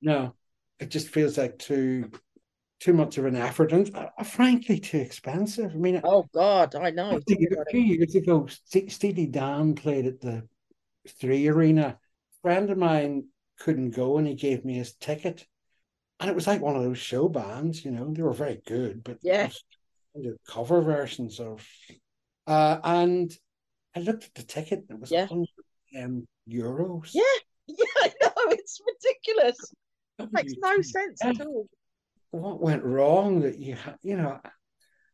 No, it just feels like too, too much of an effort and uh, frankly too expensive. I mean, Oh God, I know. a few years ago, Ste- Steely Dan played at the Three Arena. A friend of mine couldn't go, and he gave me his ticket. And it was like one of those show bands, you know. They were very good, but Yeah. was kind of cover versions of. Uh, and I looked at the ticket; and it was Yeah. 110 euros. Yeah. Yeah, I know. It's ridiculous. What Makes no sense Yeah. at all. what went wrong that you ha- you know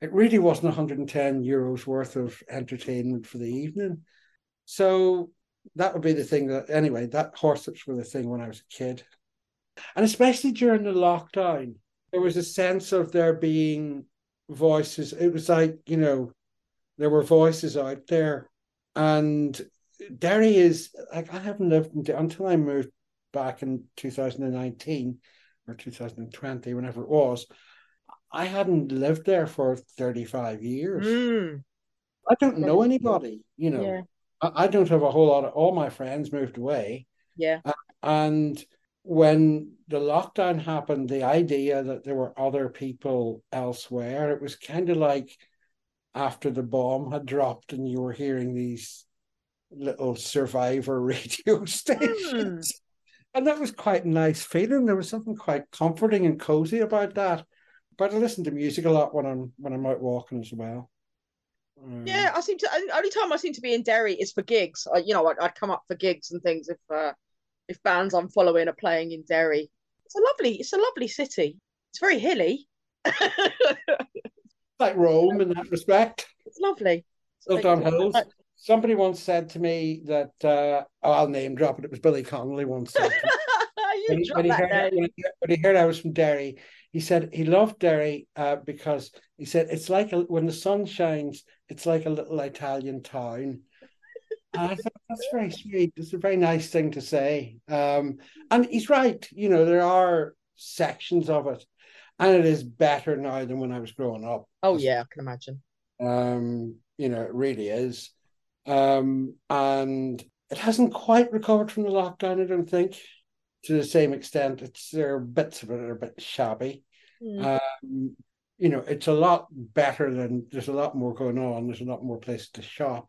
it really wasn't 110 euros worth of entertainment for the evening so that would be the thing that anyway that Horslips were the thing when i was a kid and especially during the lockdown there was a sense of there being voices it was like you know there were voices out there and derry is like i haven't lived in, until i moved back in 2019 or 2020, whenever it was, I hadn't lived there for 35 years. Mm. I don't know anybody, you know. Yeah. I, I don't have a whole lot of all my friends moved away. Yeah. And when the lockdown happened, the idea that there were other people elsewhere, it was kind of like after the bomb had dropped and you were hearing these little survivor radio stations. And that was quite a nice feeling. There was something quite comforting and cozy about that. But I listen to music a lot when I'm when I'm out walking as well. Um, Yeah, I seem to. The only time I seem to be in Derry is for gigs. I, you know, I'd, I'd come up for gigs and things if uh, if bands I'm following are playing in Derry. It's a lovely, it's a lovely city. It's very hilly. like Rome in that respect. It's lovely. Built on hills. Somebody once said to me that uh, oh, I'll name drop it. It was Billy Connolly once said. you when, he, dropped when, he that heard, name. when, he, when he heard I was from Derry, he said he loved Derry uh, because he said it's like a, when the sun shines, it's like a little Italian town. And I thought that's very sweet. It's a very nice thing to say. Um, and he's right. You know, there are sections of it, and it is better now than when I was growing up. Oh yeah, I can imagine. Um, you know, it really is. Um, and it hasn't quite recovered from the lockdown, I don't think, to the same extent. It's there are bits of it are a bit shabby. Mm. Um, you know, it's a lot better than there's a lot more going on. There's a lot more places to shop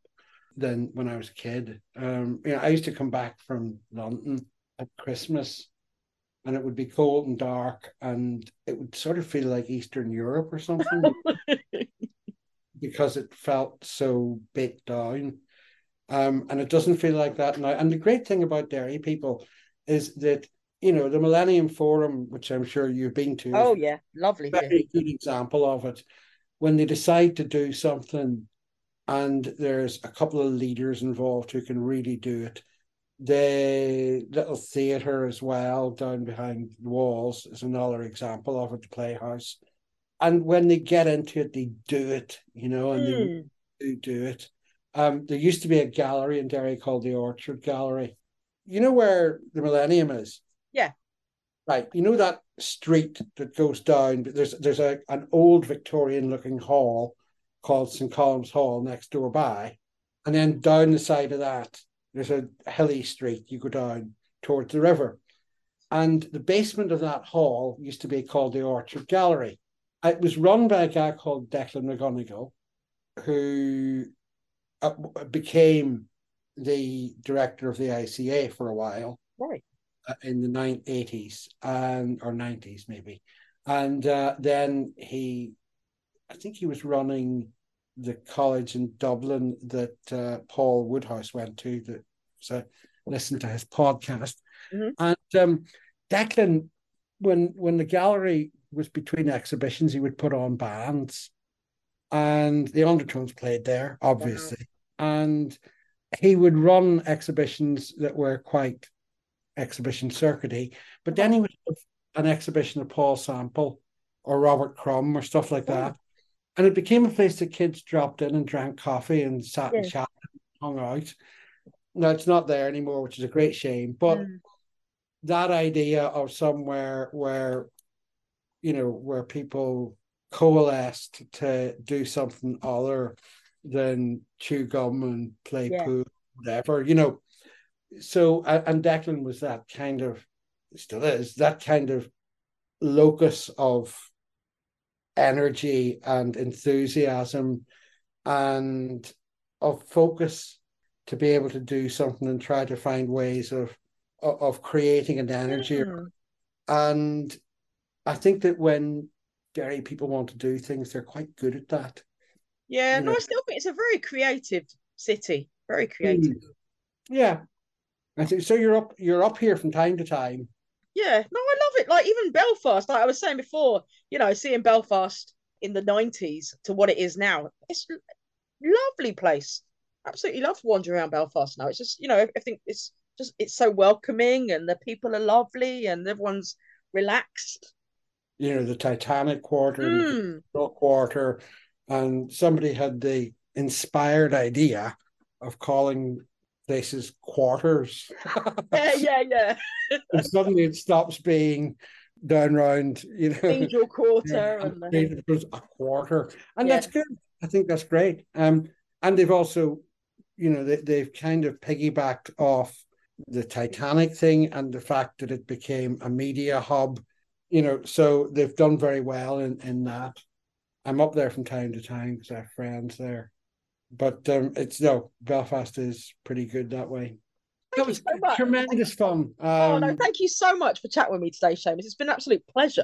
than when I was a kid. Um, you know, I used to come back from London at Christmas and it would be cold and dark and it would sort of feel like Eastern Europe or something because it felt so baked down. Um, and it doesn't feel like that now. And the great thing about Derry people is that, you know, the Millennium Forum, which I'm sure you've been to, oh yeah, lovely. very good example of it. When they decide to do something and there's a couple of leaders involved who can really do it, the little theatre as well down behind the walls is another example of it, the Playhouse. And when they get into it, they do it, you know, and they Mm. do do it. Um, there used to be a gallery in Derry called the Orchard Gallery. You know where the Millennium is? Yeah. Right. You know that street that goes down. There's there's a an old Victorian looking hall called St. Colum's Hall next door by. And then down the side of that, there's a hilly street you go down towards the river. And the basement of that hall used to be called the Orchard Gallery. It was run by a guy called Declan McGonagle, who uh, became the director of the ICA for a while Right. uh, in the 80s and or 90s maybe and uh, then he i think he was running the college in dublin that uh, paul woodhouse went to that so listen to his podcast Mm-hmm. And um, Declan, when when the gallery was between exhibitions, he would put on bands, and the Undertones played there, obviously, wow. and he would run exhibitions that were quite exhibition circuity, but then he would have an exhibition of Paul Sample or Robert Crumb or stuff like that. And it became a place that kids dropped in and drank coffee and sat yeah. and chatted and hung out. Now it's not there anymore, which is a great shame. But mm. that idea of somewhere where, you know, where people coalesced to do something other than chew gum and play yeah. pool, whatever, you know. So and Declan was that kind of still is that kind of locus of energy and enthusiasm and of focus to be able to do something and try to find ways of of creating an energy mm. and i think that when Derry people want to do things they're quite good at that yeah you no know? i still think it's a very creative city very creative mm. yeah i think so you're up you're up here from time to time yeah, no, I love. Like even Belfast, like I was saying before, you know, seeing Belfast in the nineties to what it is now, it's lovely place. Absolutely love to wandering around Belfast now. It's just, you know, I think it's just it's so welcoming and the people are lovely and everyone's relaxed. You know, the Titanic Quarter, mm. the Quarter, and somebody had the inspired idea of calling places quarters. yeah, yeah, yeah. and suddenly it stops being down round, you know, angel quarter, and the... it a quarter, and yeah. that's good. I think that's great. Um, and they've also, you know, they, they've kind of piggybacked off the Titanic thing and the fact that it became a media hub, you know, so they've done very well in in that. I'm up there from time to time because I have friends there but um, it's no Belfast is pretty good that way. Thank that was so tremendous fun. Um, oh no, um, thank you so much for chatting with me today, Seamus. It's been an absolute pleasure.